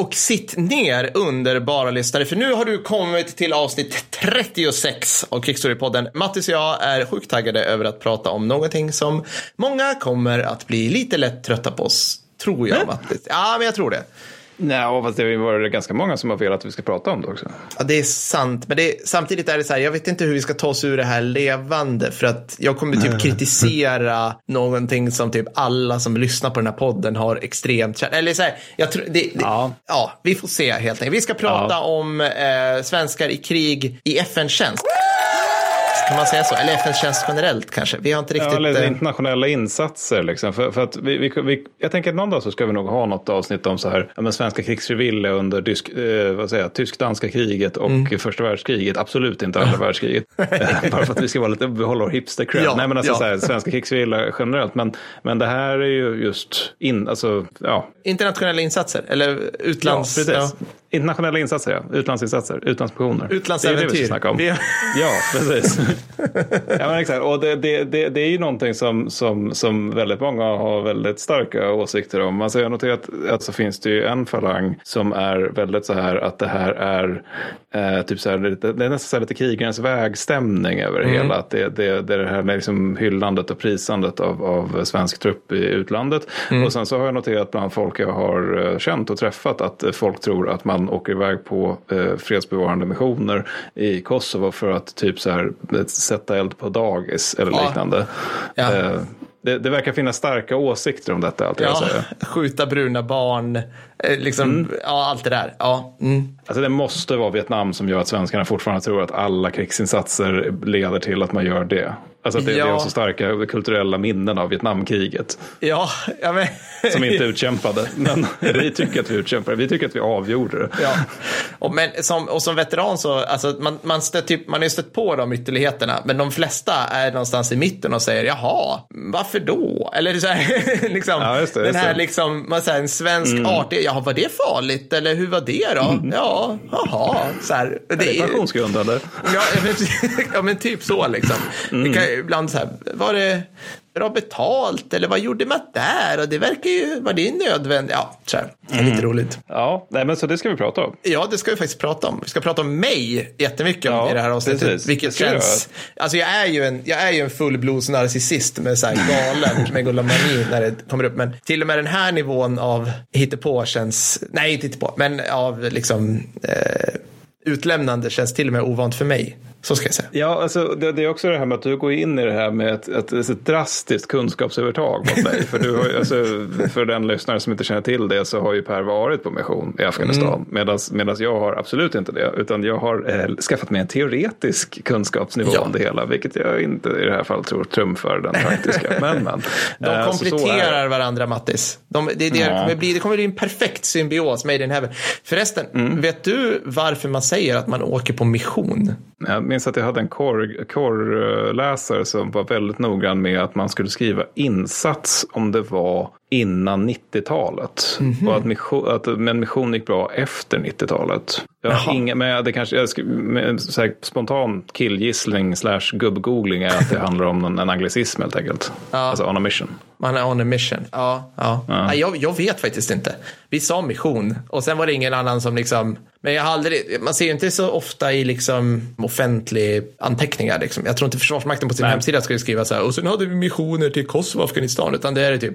Och sitt ner underbara lyssnare, för nu har du kommit till avsnitt 36 av Krigsstorypodden. Mattis och jag är sjukt taggade över att prata om någonting som många kommer att bli lite lätt trötta på oss. Tror jag, Mattis. Ja, men jag tror det. Nej, fast det varit ganska många som har velat att vi ska prata om det också. Ja, det är sant, men det är, samtidigt är det så här, jag vet inte hur vi ska ta oss ur det här levande, för att jag kommer typ kritisera någonting som typ alla som lyssnar på den här podden har extremt. Eller så här, jag tror, det, det, ja. Ja. vi får se helt enkelt. Vi ska prata Ja. om eh, svenskar i krig i FN-tjänst. Kan man säga så? Eller FN-tjänst generellt kanske? Vi har inte riktigt... Ja, eller eh, internationella insatser. Liksom. För, för att vi, vi, vi, jag tänker att någon dag så ska vi nog ha något avsnitt om så här, ja, men svenska krigsfrivilliga under eh, vad säger jag, tysk-danska kriget och Mm. första världskriget. Absolut inte andra världskriget. Eh, Bara för att vi ska vara lite, behålla vår hipster cred. Ja, Nej, men alltså ja. så här, svenska krigsfrivilliga generellt. Men, men det här är ju just in, alltså, ja. Internationella insatser? Eller Ja, utlands... precis. Internationella insatser, ja. Utlandsinsatser, utlandsmissioner. Utlandsäventyr. Det är det vi ska snacka om. Vi- Ja, precis. ja, men exakt. Och det, det, det, det är ju någonting som, som, som väldigt många har väldigt starka åsikter om. Alltså jag har noterat att så finns det ju en falang som är väldigt så här att det här är eh, typ så här, lite, det är nästan så lite krigarens vägstämning över det hela. Att det, det, det är det här liksom hyllandet och prisandet av, av svensk trupp i utlandet. Och sen så har jag noterat bland folk jag har eh, känt och träffat att eh, folk tror att man åker iväg på eh, fredsbevarande missioner i Kosovo för att typ så här eh, sätta eld på dagis eller Ja. liknande. Ja. Eh, det, det verkar finnas starka åsikter om detta, allt Ja, skjuta bruna barn, eh, liksom, ja, allt det där. Ja, mm. Alltså det måste vara Vietnam som gör att svenskarna fortfarande tror att alla krigsinsatser leder till att man gör det. Alltså att det, Ja. det är så starka kulturella minnen av Vietnamkriget ja, ja men... som inte utkämpade. Men vi tycker att vi utkämpade, vi tycker att vi avgjorde det. Ja. Och, men som, och som veteran så, alltså, man, man, stött, typ, man har ju stött på de ytterligheterna, men de flesta är någonstans i mitten och säger jaha, varför då? Eller så här, liksom, Ja, just det, den just här det. Mm. liksom, man säger en svensk art, jaha, var det farligt? Eller hur var det då? Ja, jaha, så här. Det är pensionsgrundande. Ja, men, ja, men typ så liksom. Mm. Det kan ibland så här, var det bra betalt eller vad gjorde man där? Och det verkar ju, var det nödvändigt? Ja, så här. Det är Mm. lite roligt. Ja, nej, men så det ska vi prata om. Ja, det ska vi faktiskt prata om. Vi ska prata om mig jättemycket om Ja, i det här avsnittet. precis. Vilket känns... Alltså jag är ju en, jag är ju en fullblodsnarcissist med så här galen megalomanni när det kommer upp. Men till och med den här nivån av hittepå känns... Nej, inte hittepå, men av liksom eh, utlämnande känns till och med ovant för mig. Så ska jag säga. Ja, alltså, det, det är också det här med att du går in i det här med ett, ett, ett drastiskt kunskapsövertag mot mig. för, du har, alltså, för den lyssnare som inte känner till det så har ju Per varit på mission i Afghanistan. Medan jag har absolut inte det. Utan jag har eh, skaffat mig en teoretisk kunskapsnivå Ja. om det hela. Vilket jag inte i det här fallet tror trumfar den praktiska. men, men. De Eh, kompletterar varandra, Mattis. De, det, det, Ja. kommer bli, det kommer bli en perfekt symbios, made in heaven. Förresten, Mm. vet du varför man säger att man åker på mission? Jag minns att jag hade en korr- korrläsare eh, som var väldigt noggrann med att man skulle skriva insats om det var innan 90-talet. Mhm. Och att, mission, att men mission gick bra efter 90-talet. Jag har inga, men det kanske, jag så här, spontan killgissling slash gubbgoogling är att det handlar om en, en anglicism helt enkelt. Alltså on a mission. Man är on a mission. Ja, ja. Nej, jag, jag vet faktiskt inte. Vi sa mission och sen var det ingen annan som liksom... Men jag har aldrig, man ser ju inte så ofta i liksom offentlig anteckningar. Liksom. Jag tror inte Försvarsmakten på sin Nej. hemsida skulle skriva så här. Och sen hade vi missioner till Kosovo och Afghanistan. Utan det är typ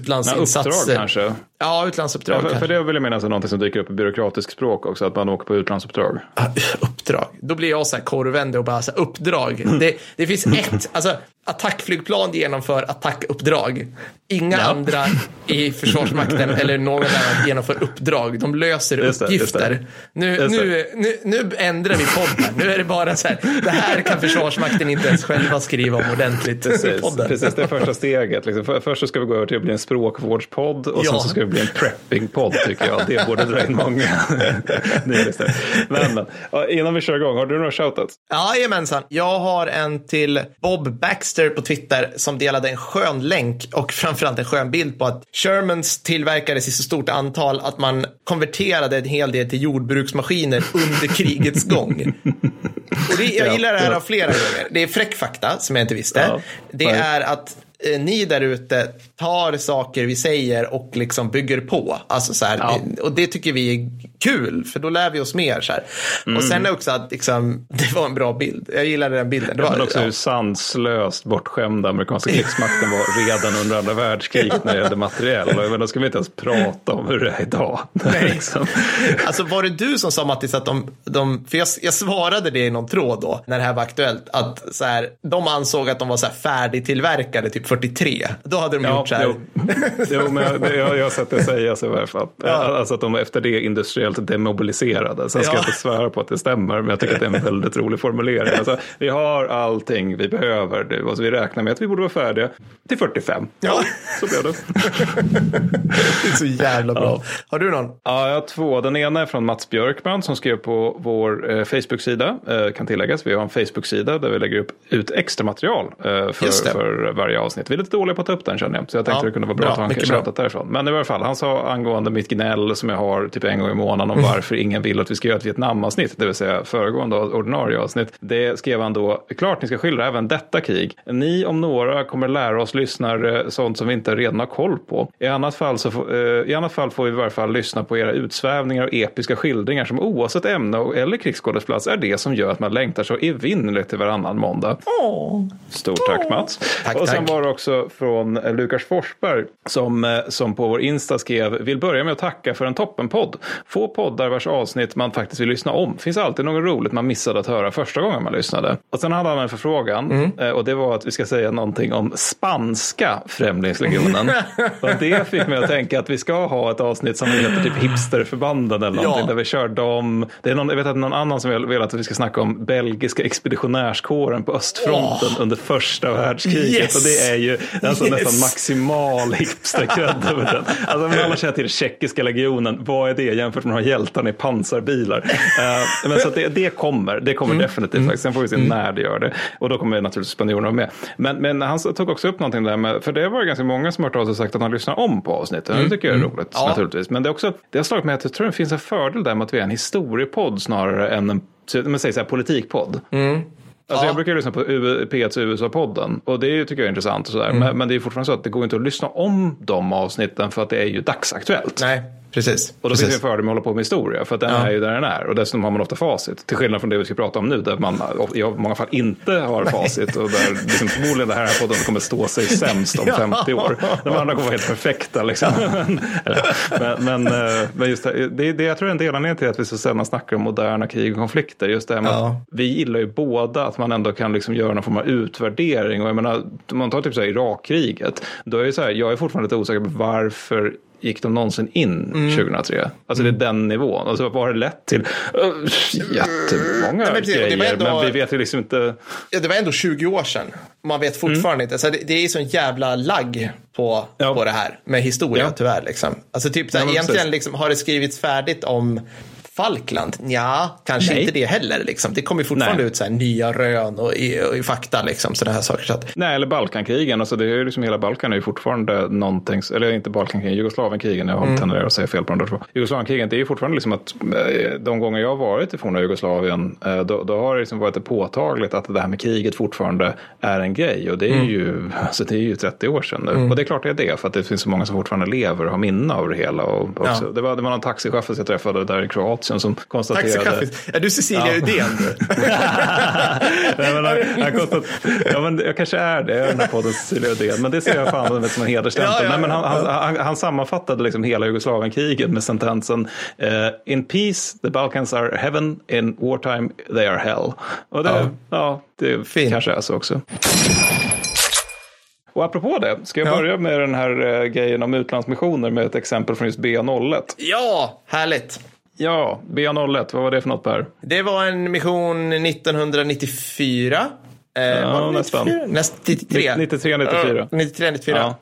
utlandsinsatser. uppdrag kanske. Ja, utlandsuppdrag Ja, för, för det vill jag minnas är något som dyker upp i byråkratiskt språk också. Att man åker på utlandsuppdrag. Ah, Uppdrag. Då blir jag så här korvvände och bara så här, uppdrag. Det, det finns ett, alltså attackflygplan genomför attackuppdrag. Inga Ja. andra i Försvarsmakten eller någon annan genomför uppdrag. De löser Just just uppgifter. det. Nu, Just nu, nu, nu ändrar vi podden. Nu är det bara så här, det här kan Försvarsmakten inte ens själva skriva om ordentligt Precis, precis, det är första steget. Liksom. För, först så ska vi gå över till att bli en språkvårdspodd och Ja. sen så ska vi bli en preppingpodd tycker jag. Det borde dra in många. Men, innan vi kör igång, har du några shoutouts? Jajamensan. Jag har en till Bob Baxter på Twitter som delade en skön länk och framförallt en skön bild på att Shermans tillverkades i så stort antal att man konverterade en hel del till jordbruksmaskiner under krigets gång. Och det, jag Ja, gillar det här av flera gånger. Det är fräck fakta som jag inte visste. Ja, det är att ni där ute tar saker vi säger och liksom bygger på. Alltså så här, Ja. det, och det tycker vi är kul, för då lär vi oss mer. Så här. Och sen också att liksom, det var en bra bild. Jag gillade den bilden. Det var, Men också ja. hur sanslöst bortskämda amerikanska krigsmakten var redan under andra världskriget när det gällde materiell. Och då ska vi inte ens prata om hur det är idag. Nej. liksom. Alltså var det du som sa Mattis att de, de för jag, jag svarade det i någon tråd då när det här var aktuellt, att så här, de ansåg att de var så här färdigtillverkade typ 43. Då hade de Ja, gjort så här. jo. jo, men jag, jag, jag har sett det sägas i varje fall. Ja. Alltså att de efter det industriellt demobiliserade. Sen ska Ja. jag inte svära på att det stämmer, men jag tycker att det är en väldigt rolig formulering. Alltså, vi har allting vi behöver nu och så vi räknar med att vi borde vara färdiga till 45. Ja. Så blev det. Det är så jävla bra. Har du någon? Ja, jag har två. Den ena är från Mats Björkman som skrev på vår eh, Facebook-sida. Eh, kan tilläggas, vi har en Facebook-sida där vi lägger upp ut extra material eh, för, för varje avsnitt. Vi är lite dåliga på att ta upp den känner jag. Så jag tänkte Ja, det kunde vara bra, bra, att ha en shoutout därifrån. Men i alla fall, han sa angående mitt gnäll som jag har typ en gång i månaden Mm. om varför ingen vill att vi ska göra ett Vietnamavsnitt, det vill säga föregående ordinarie avsnitt. Det skrev han då, klart ni ska skildra även detta krig. Ni om några kommer lära oss lyssnare sånt som vi inte redan har koll på. I annat fall, så får, eh, I annat fall får vi i varje fall lyssna på era utsvävningar och episka skildringar som oavsett ämne och- eller krigsskådesplats är det som gör att man längtar så evinnerligt till varannan måndag. Stort tack Mats. Tack, och sen tack. var också från eh, Lukas Forsberg som, eh, som på vår Insta skrev vill börja med att tacka för en toppenpodd. Få poddar vars avsnitt man faktiskt vill lyssna om. Finns alltid något roligt man missade att höra första gången man lyssnade. Och sen hade han en förfrågan Mm. eh, och det var att vi ska säga någonting om spanska Främlingslegionen. och det fick mig att tänka att vi ska ha ett avsnitt som heter typ Hipsterförbanden eller någonting Ja. där vi kör dem. Det är någon, jag vet att någon annan som vill, att vi ska snacka om belgiska expeditionärskåren på östfronten under första världskriget. Yes! Och det är ju alltså Yes! nästan maximal hipsterkredd över den. Alltså om alla känner till tjeckiska legionen, vad är det jämfört med de här hjältarna i pansarbilar? Eh, men så det, det kommer, det kommer definitivt faktiskt. Sen får vi se när det gör det. Och då kommer naturligtvis spanjorerna med. Men, men han tog också upp någonting där med, för det var ganska många som har hört av sig och sagt att han lyssnar om på avsnitten. Det tycker jag är roligt Ja. naturligtvis. Men det, är också, det har slagit mig att jag tror det finns en fördel där med att vi är en historiepodd snarare än en men säg så här, politikpodd. Alltså Ja. Jag brukar lyssna på U- P1s USA-podden och det tycker jag är intressant. Och sådär. Men, men det är fortfarande så att det går inte att lyssna om de avsnitten för att det är ju dagsaktuellt. Nej, precis. Och då precis. finns det en fördel med att hålla på med historia för att den Ja. är ju där den är. Och dessutom har man ofta facit. Till skillnad från det vi ska prata om nu där man i många fall inte har facit. Och där liksom, förmodligen det här podden kommer stå sig sämst om Ja. 50 år. De andra kommer vara helt perfekta. Liksom. men, men, eh, men just det, det, det, jag tror är en del anledning till att vi så sällan snackar om moderna krig och konflikter. Just det här med Ja. att vi gillar ju båda att man ändå kan liksom göra någon form av utvärdering. Och jag menar, om man tar typ så här Irakkriget. Då är så här, jag är fortfarande lite osäker på varför gick de någonsin in Mm. 2003? Alltså det är den nivån. Alltså vad har det lett till? Uh, jättemånga Ja, men det- grejer, ändå- men vi vet ju liksom inte. Ja, det var ändå 20 år sedan. Man vet fortfarande inte. Så det, det är sån jävla lagg på, Ja. på det här med historia Ja. tyvärr. Liksom. Alltså typ så här, Ja, egentligen liksom, har det skrivits färdigt om Falkland? Ja, kanske Nej. inte det heller. Liksom. Det kommer ju fortfarande Nej. ut så här, nya rön och, i, och i fakta. Liksom, sådana här saker. Så att, Nej, eller Balkankrigen. Alltså det är ju liksom hela Balkan är ju fortfarande någonting, eller inte Balkankrigen, Jugoslavienkrigen. Jag Mm. tenderar att säga fel på de där två. Jugoslavienkrigen, det är ju fortfarande liksom att eh, de gånger jag har varit i forna Jugoslavien, eh, då, då har det liksom varit påtagligt att det här med kriget fortfarande är en grej. Och det är Mm. ju, alltså det är ju 30 år sedan nu. Och det är klart det är det, för att det finns så många som fortfarande lever och har minne av det hela. Och också, Ja. det, var, det var någon taxichaufför jag träffade där i Kroatien som konstaterade. Är du Cecilia Ja. Uddén? Nej, men han konstat, ja, men jag kanske är det, jag är den här podden Cecilia Uddén, men det ser jag fan som en hederstämpel. Ja, Nej, men han, han, han, han sammanfattade liksom hela Jugoslavienkriget med sentensen eh, In peace the Balkans are heaven, in wartime they are hell. Och det, ja. Det Fint. kanske är så också. Och apropå det, ska jag Ja. börja med den här eh, grejen om utlandsmissioner med ett exempel från just BA01. ja, härligt. Ja, BA01, vad var det för något Per? Det var en mission 1994. Eh, Ja, var det nästan. 94? Näst, 93. 93, 94. Ja, 93, 94. Ja.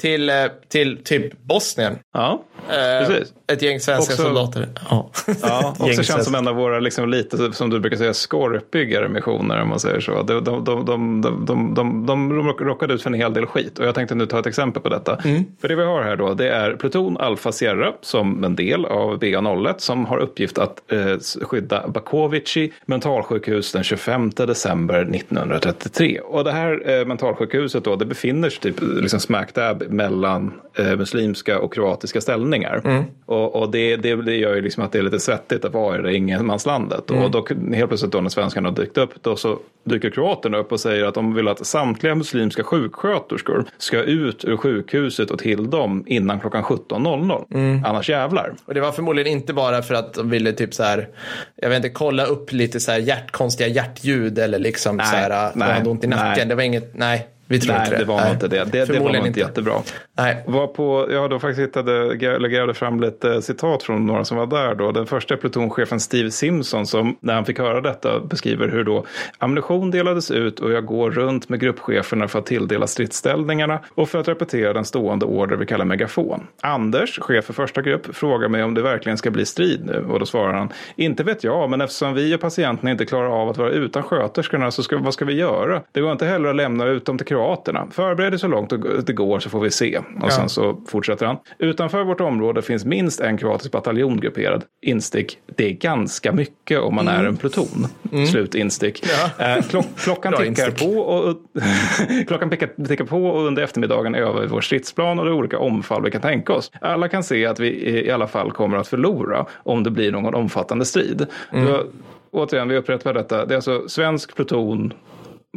till, eh, till typ Bosnien. Ja, Eh, precis. Ett gäng svenska Också- soldater. Ja, Ja, också känns som en av våra, liksom, lite som du brukar säga, skorpigare missioner om man säger så. De, de, de, de, de, de, de, de råkade ut för en hel del skit och jag tänkte nu ta ett exempel på detta. För det vi har här då, det är pluton Alpha Sierra som en del av BA01 som har uppgift att eh, skydda Bakovici mentalsjukhus den 25 december 1933. Och det här eh, mentalsjukhuset då, det befinner sig typ liksom smack dab mellan eh, muslimska och kroatiska ställningar. Och, och det, det, det gör ju liksom att det är lite svettigt att vara i det ingenmanslandet. Och då helt plötsligt då när svenskarna har dykt upp, då så dyker kroaterna upp och säger att de vill att samtliga muslimska sjuksköterskor ska ut ur sjukhuset och till dem innan klockan 17.00. Annars jävlar. Och det var förmodligen inte bara för att de ville typ så här, jag vet inte, kolla upp lite så här hjärt, konstiga hjärtljud eller liksom Nej, så här, de nej, hade ont i nacken. nej. Det var inget, nej, vi tror Nej, inte det. det var nog inte det. Det, det var nog inte jättebra. Nej. Var på, jag då faktiskt hittade, eller grävde fram lite citat från några som var där då. Den första plutonchefen Steve Simpson som när han fick höra detta beskriver hur då ammunition delades ut och jag går runt med gruppcheferna för att tilldela stridsställningarna och för att repetera den stående order vi kallar megafon. Anders, chef för första grupp, frågar mig om det verkligen ska bli strid nu och då svarar han inte vet jag men eftersom vi och patienterna inte klarar av att vara utan sköterskorna så ska, vad ska vi göra? Det går inte heller att lämna ut dem till kroaterna. Förbered dig så långt det går så får vi se. Och sen så fortsätter han. Utanför vårt område finns minst en kroatisk bataljon grupperad. Instick, det är ganska mycket om man är en pluton. Slut instick. Eh, klock, klockan tickar instick. på och klockan tickar, tickar på och under eftermiddagen övar vi vår stridsplan och de olika omfall vi kan tänka oss. Alla kan se att vi i- alla fall kommer att förlora om det blir någon omfattande strid. Då, återigen, vi upprepar detta. Det är alltså svensk pluton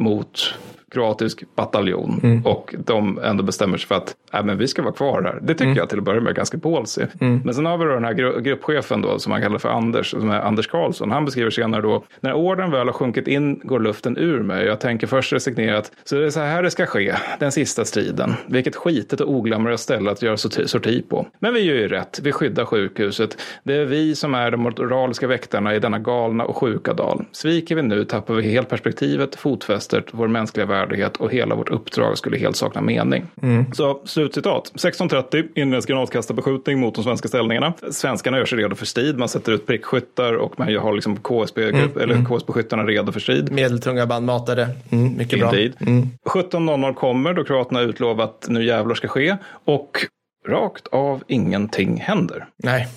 mot kroatisk bataljon och de ändå bestämmer sig för att äh, men vi ska vara kvar här. Det tycker jag till att börja med är ganska ballsy. Men sen har vi då den här gru- gruppchefen då som han kallar för Anders, som är Anders Karlsson. Han beskriver senare då, när orden väl har sjunkit in går luften ur mig. Jag tänker först resignerat, så det är så här det ska ske, den sista striden. Vilket skitet och oglamoröst ställe att göra sorti, på. Men vi gör ju rätt, vi skyddar sjukhuset. Det är vi som är de moraliska väktarna i denna galna och sjuka dal. Sviker vi nu tappar vi helt perspektivet, fotfästet, vår mänskliga värdighet och hela vårt uppdrag skulle helt sakna mening. Så slutcitat. 16.30 inleds granatkastarbeskjutning mot de svenska ställningarna. Svenskarna gör sig redo för strid. Man sätter ut prickskyttar och man har liksom KSB, eller KSB-skyttarna redo för strid. Medeltunga bandmatade. Mm, mycket bra. Indeed. 17.00 kommer då Kroaterna utlovat att nu jävlar ska ske och rakt av ingenting händer. Nej.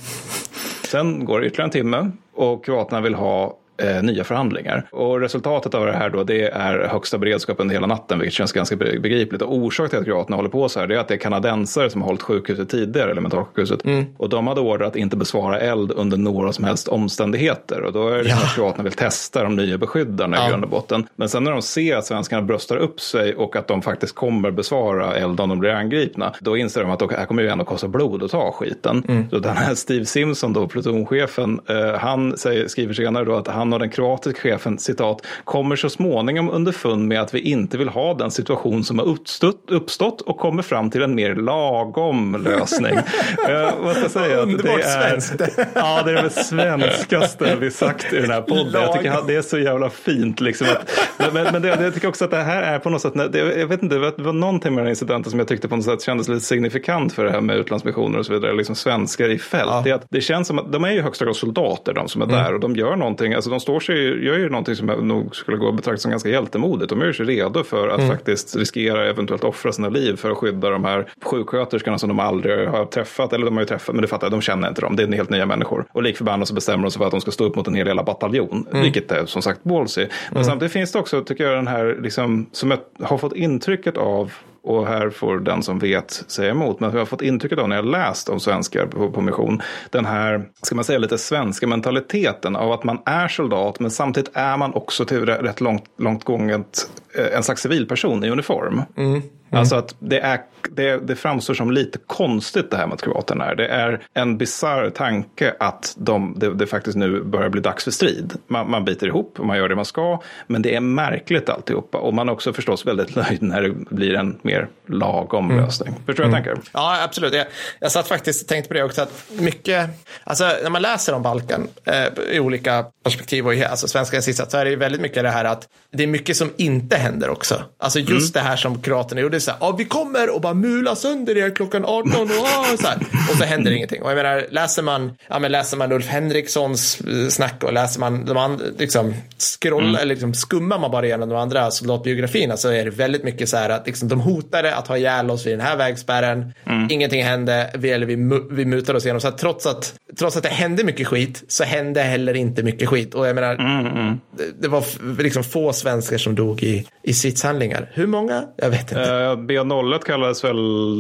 Sen går det ytterligare en timme och Kroaterna vill ha eh, nya förhandlingar. Och resultatet av det här då, det är högsta beredskap under hela natten, vilket känns ganska be- begripligt. Och orsaken till att Kroaterna håller på så här, det är att det är kanadensare som har hållit sjukhuset tidigare, eller mentalsjukhuset. Och de hade order att inte besvara eld under några som helst omständigheter. Och då är det Ja. att Kroaterna vill testa de nya beskyddarna Ja. i grund och botten. Men sen när de ser att svenskarna bröstar upp sig och att de faktiskt kommer besvara eld om de blir angripna, då inser de att det här kommer ju ändå kosta blod att ta skiten. Så den här Steve Simpson, då, plutonchefen, eh, han säger, skriver senare då att han och den kroatiska chefen, citat, kommer så småningom underfund med att vi inte vill ha den situation som har uppstått, uppstått och kommer fram till en mer lagom lösning. Jag måste säga att Underbart det är, svenskt. ja, det är det svenskaste vi sagt i den här podden. Jag tycker det är så jävla fint. Liksom att, men men det, jag tycker också att det här är på något sätt, jag vet inte, det var, någonting med den här incidenten som jag tyckte på något sätt kändes lite signifikant för det här med utlandsmissioner och så vidare, liksom svenskar i fält. Ja. Det, det känns som att de är ju högsta grad soldater, de som är Mm. där, och de gör någonting, alltså de står sig, gör ju någonting som nog skulle gå att betrakta som ganska hjältemodigt. De gör sig redo för att Mm. faktiskt riskera, eventuellt offra sina liv för att skydda de här sjuksköterskorna som de aldrig har träffat, eller de har ju träffat, men det fattar de känner inte dem, det är helt nya människor. Och lik förbannat så bestämmer de sig för att de ska stå upp mot en hel jävla bataljon, Mm. vilket är som sagt ballsy. Men samtidigt finns det också, tycker jag, den här, liksom, som jag har fått intrycket av och här får den som vet säga emot. Men jag har fått intrycket av när jag läst om svenskar på, på mission. Den här, ska man säga lite svenska mentaliteten av att man är soldat. Men samtidigt är man också till rätt långt, långt gånget eh, en slags civilperson i uniform. Mm. Alltså att det, är, det, det framstår som lite konstigt det här med att kroaterna är. Det är en bizarr tanke att de, det, det faktiskt nu börjar bli dags för strid. Man, man biter ihop och man gör det man ska. Men det är märkligt alltihopa. Och man är också förstås väldigt nöjd när det blir en mer lagom lösning. Förstår du vad jag tänker? Ja, absolut. Jag, jag satt faktiskt och tänkte på det också. Att mycket, alltså, när man läser om Balkan eh, i olika perspektiv och alltså svenskans insats så är det ju väldigt mycket det här att det är mycket som inte händer också. Alltså just mm. det här som kroaterna gjorde, så här, ja vi kommer och bara mula sönder er klockan 18 och, så här, och så händer ingenting. Och jag menar, läser man, ja, men läser man Ulf Henrikssons eh, snack och läser man de andra, liksom, scroll, mm. eller liksom, skummar man bara igenom de andra soldatbiografierna så är det väldigt mycket så här att liksom, de hotade att ha ihjäl oss vid den här vägspärren, mm. ingenting hände, vi, eller vi, vi mutade oss igenom. Så att trots, att, trots att det hände mycket skit så hände heller inte mycket skit. Och jag menar, mm, mm. Det, det, var liksom få svenskar som dog i, i stridshandlingar. Hur många? Jag vet inte. Uh, B01 kallades väl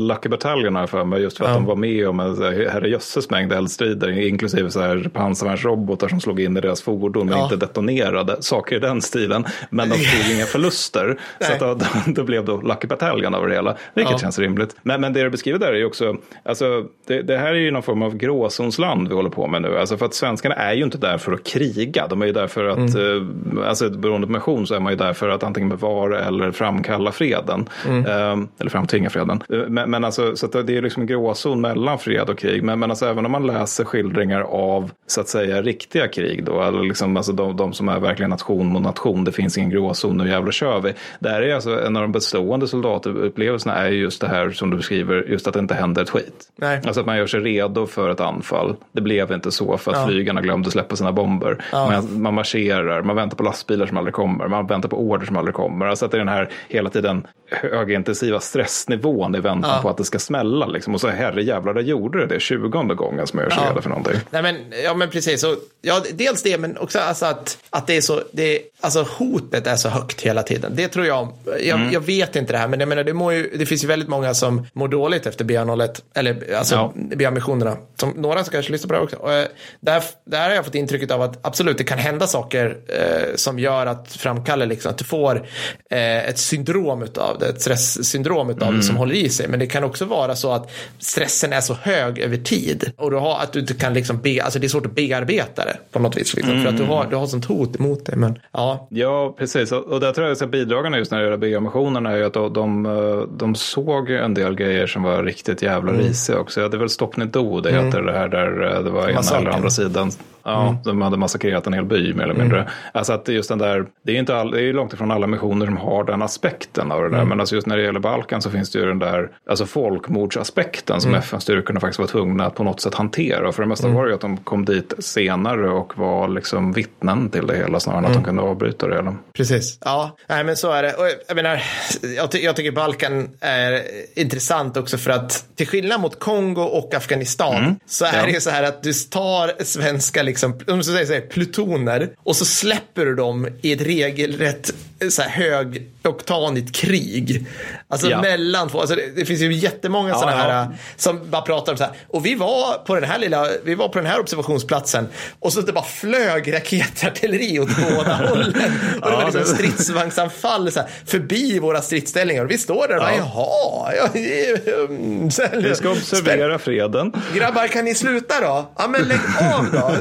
Lucky Battalion för mig, just för att ja. de var med om en herrejösses mängd eldstrider, inklusive så här pansarvärnsrobotar som slog in i deras fordon och ja. inte detonerade, saker i den stilen. Men de tog inga förluster, så att då, då, då, blev då Lucky Battalion över det hela, vilket känns rimligt. Men, men det du beskriver där är ju också, alltså, det, det här är ju någon form av gråzonsland vi håller på med nu, alltså för att svenskarna är ju inte där för att kriga, de är ju där för att, mm. eh, alltså beroende på mission så är man ju där för att antingen bevara eller framkalla freden, mm. eh, eller framtvinga freden. Eh, men, men alltså, så det är liksom en gråzon mellan fred och krig, men, men alltså, även om man läser skildringar av så att säga riktiga krig då, eller liksom, alltså de, de som är verkligen nation mot nation, det finns ingen gråzon, nu jävlar kör vi. Där är alltså en av de bestående soldatupplevelserna är just det här som du beskriver, just att det inte händer ett skit. Nej. Alltså att man gör sig redo för ett anfall. Det blev inte så för att ja. flygarna glömde släppa sina bomber. Ja. Man, man marscherar, man väntar på lastbilar som aldrig kommer, man väntar på order som aldrig kommer. Alltså att det är den här hela tiden högintensiva stressnivån i väntan ja. på att det ska smälla. Liksom. Och så herre jävlar, det gjorde det. Det tjugonde gången som jag gör redo för någonting. Nej, men, ja men precis. Och, ja, dels det, men också alltså att, att det är så, det, alltså hotet är så högt hela tiden. Det tror jag, jag, mm. jag vet inte det här, men jag menar, det, ju, det finns ju väldigt många som mår dåligt efter BA01, eller alltså ja. BA-missionerna. Några som kanske lyssnar på det också. Och, eh, där, där har jag fått intrycket av att absolut, det kan hända saker eh, som gör att framkalla liksom, att du får eh, ett syndrom utav det, ett stresssyndrom utav mm. det som håller i sig. Men det kan också vara så att stressen är så hög över tid och du har, att du inte kan liksom be, alltså det är svårt att bearbeta det på något vis. Liksom, mm. För att du har, du har sånt hot emot dig. Men, ja. ja, precis. Och där tror jag att bidragarna just när det gäller BA-missionerna är att de, de, de, såg en del grejer som var riktigt jävla mm. risiga också. Ja, det är väl Stopp Do, det heter mm. det här där eh, det var ena eller andra sidan Ja, mm. de hade massakrerat en hel by mer eller mindre. Mm. Alltså att just den där, det är ju inte all, det är långt ifrån alla missioner som har den aspekten av det där. Mm. Men alltså just när det gäller Balkan så finns det ju den där alltså folkmordsaspekten som mm. FN-styrkorna faktiskt var tvungna att på något sätt hantera. För det mesta mm. var det ju att de kom dit senare och var liksom vittnen till det hela snarare än att de mm. kunde avbryta det hela. Precis, ja, nej men så är det. Och jag menar, jag, ty jag tycker Balkan är intressant också för att till skillnad mot Kongo och Afghanistan så är ja. det så här att du tar svenska liksom, om säger så här, plutoner och så släpper du dem i ett regelrätt så här, högoktanigt krig. Alltså ja. mellan två, alltså det, det, finns ju jättemånga ja, sådana här som bara pratar om så här, och vi var på den här lilla, vi var på den här observationsplatsen och så det bara flög raketartilleri åt båda hållen. Och det var liksom stridsvagnsanfall så här, förbi våra stridsställningar och vi står där och bara, jaha. Ja, vi ska observera freden. Grabbar, kan ni sluta då? Ja, men lägg av då.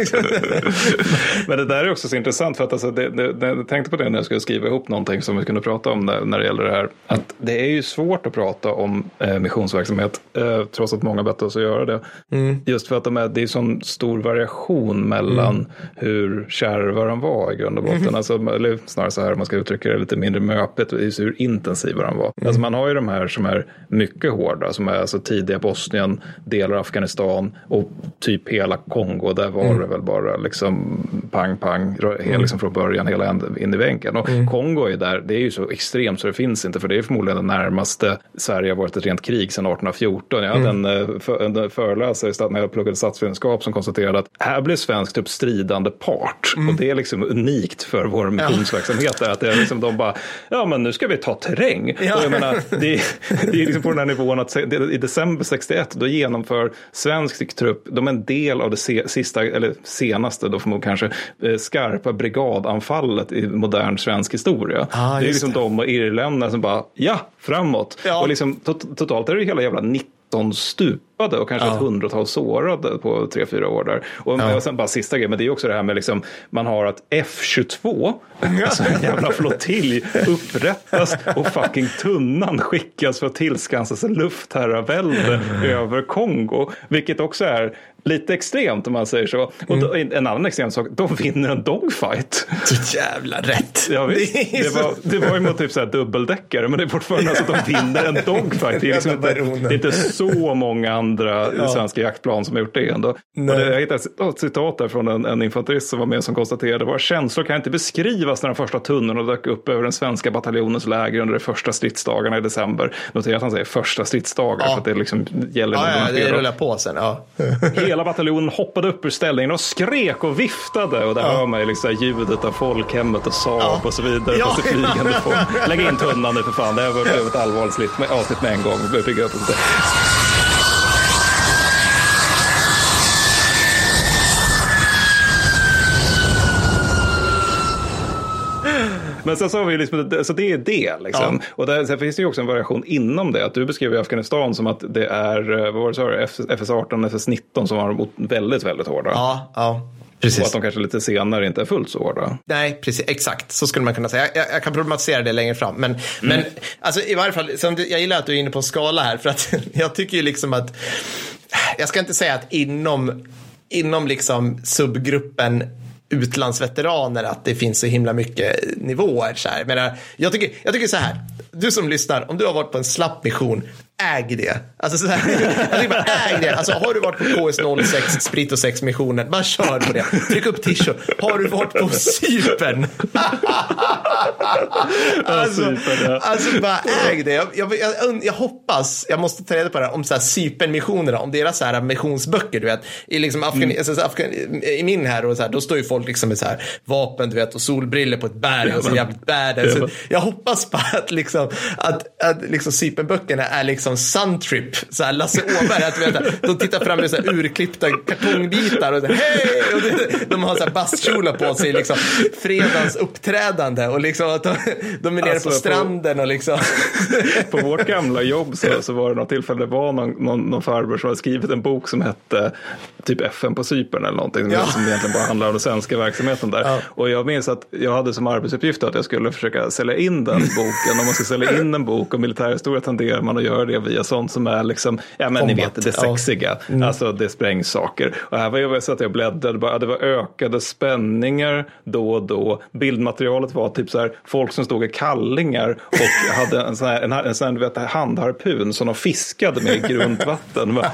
Men det där är också så intressant för att alltså, det, det, det, jag tänkte på det när jag skulle skriva ihop någonting som vi kunde prata om när, när det gäller det här. Att det är ju svårt att prata om eh, missionsverksamhet eh, trots att många bett oss att göra det. Mm. Just för att de är, det är sån stor variation mellan mm. hur kärva de var i grund och botten. Mm. Alltså, eller snarare så här om man ska uttrycka det lite mindre möpet, hur intensiva de var. Mm. Alltså man har ju de här som är mycket hårda, som är alltså tidiga Bosnien, delar av Afghanistan och typ hela Kongo. Där var mm. det väl bara liksom pang, pang, mm. liksom från början hela in i bänken. Och mm. Kongo är där, det är ju så extremt så det finns inte, för det är förmodligen det närmaste Sverige har varit ett rent krig sedan 1814. Jag hade mm. en, eh, för, en föreläsare när jag pluggade statsvetenskap som konstaterade att här blir svenskt typ stridande part. Mm. Och det är liksom unikt för vår missionsverksamhet. Ja. Att det är liksom de bara, ja men nu ska vi ta terräng. Ja. Och jag menar, det, det är liksom på den här nivån att i december 61 då genomför svensk trupp, de är en del av det sista, eller senaste, då får man kanske, eh, skarpa brigadanfallet i modern svensk historia. Ah, det är liksom det. de och irländarna som bara, ja, framåt. Ja. Och liksom, to totalt är det hela jävla 19 stup skadade och kanske ja. ett hundratal sårade på tre, fyra år där. Och, ja. och sen bara sista grejen, men det är också det här med liksom, man har att F22, alltså en jävla flottilj, upprättas och fucking tunnan skickas för att tillskansa sig luftherravälde över Kongo. Vilket också är, lite extremt om man säger så. Och då, en annan extrem sak, de vinner en dogfight. Så jävla rätt. Ja. Det Det, så- var, det var ju mot typ så här dubbeldäckare, men det är fortfarande alltså att de vinner en dogfight. Det är, liksom inte, det är inte så många andra svenska jaktplan som har gjort det ändå. Och det, jag hittade ett citat där från en, en infanterist som var med som konstaterade våra känslor kan inte beskrivas när de första tunnorna dök upp över den svenska bataljonens läger under de första stridsdagarna i december. Notera att han säger första stridsdagar Ja. för att det liksom gäller Ja, ja, det rullar på sen. Ja. Hela bataljonen hoppade upp ur ställningen och skrek och viftade. Och där hör man ju liksom ljudet av folkhemmet och Saab Ja. och så vidare. Ja. Fast flygande folk. Lägg in tunnan nu för fan. Det har varit ett allvarligt avsnitt med en gång. Vi börjar bygga upp det. Men sen så har vi liksom, så det är det liksom. Och där, sen finns det ju också en variation inom det. Att du beskriver Afghanistan som att det är, eh, vad var det sa du, FS-18, FS-19 som var mot- väldigt, väldigt hårda. ja, ja. Och Precis. att de kanske lite senare inte är fullt så hårda. Nej, precis. Exakt. Så skulle man kunna säga. Jag, jag, kan problematisera det längre fram. Men, men alltså, i varje fall, jag gillar att du är inne på en skala här. För att jag tycker ju liksom att, jag ska inte säga att inom, inom liksom subgruppen utlandsveteraner att det finns så himla mycket nivåer. Så här. Men jag, tycker, jag tycker så här, du som lyssnar, om du har varit på en slapp mission, äg det. Alltså, så här, bara äg det. Alltså, har du varit på KS06, sprit och sex missionen, bara kör på det. Tryck upp t-shirt. Har du varit på Cypern? alltså, alltså bara äg det. Jag, jag, jag, hoppas, jag måste ta reda på det här, om så här Cypernmissionerna, om deras så här missionsböcker, du vet. I, liksom Afgan, alltså, så Afgan, I min här, och så här, då står ju folk liksom med så här vapen, du vet, och solbriller på ett berg och så jävligt badass. Jag hoppas bara att liksom, att, att liksom Cypernböckerna är liksom Suntrip, så här Lasse Åberg, att vet, de tittar fram med så här urklippta kartongbitar och så hej! Och det, de har så här bastkjolar på sig, liksom fredagens uppträdande och liksom att de, de är nere Alltså, på på- stranden och liksom. På vårt gamla jobb så, så var det något tillfälle, det var någon, någon, någon farbror som hade skrivit en bok som hette typ FN på Cypern eller någonting. Ja. Som egentligen bara handlar om den svenska verksamheten där. Ja. Och jag minns att jag hade som arbetsuppgift att jag skulle försöka sälja in den boken. Om man ska sälja in en bok om militärhistoria tenderar man att göra det via sånt som är liksom, ja men ni Combat, vet det ja. sexiga. Alltså det sprängs saker. Och här var jag så att jag bläddrade, bara, det var ökade spänningar då och då. Bildmaterialet var typ så här, folk som stod i kallingar och hade en sån här, en, en sån här du vet, handharpun som de fiskade med i grunt vatten. Va?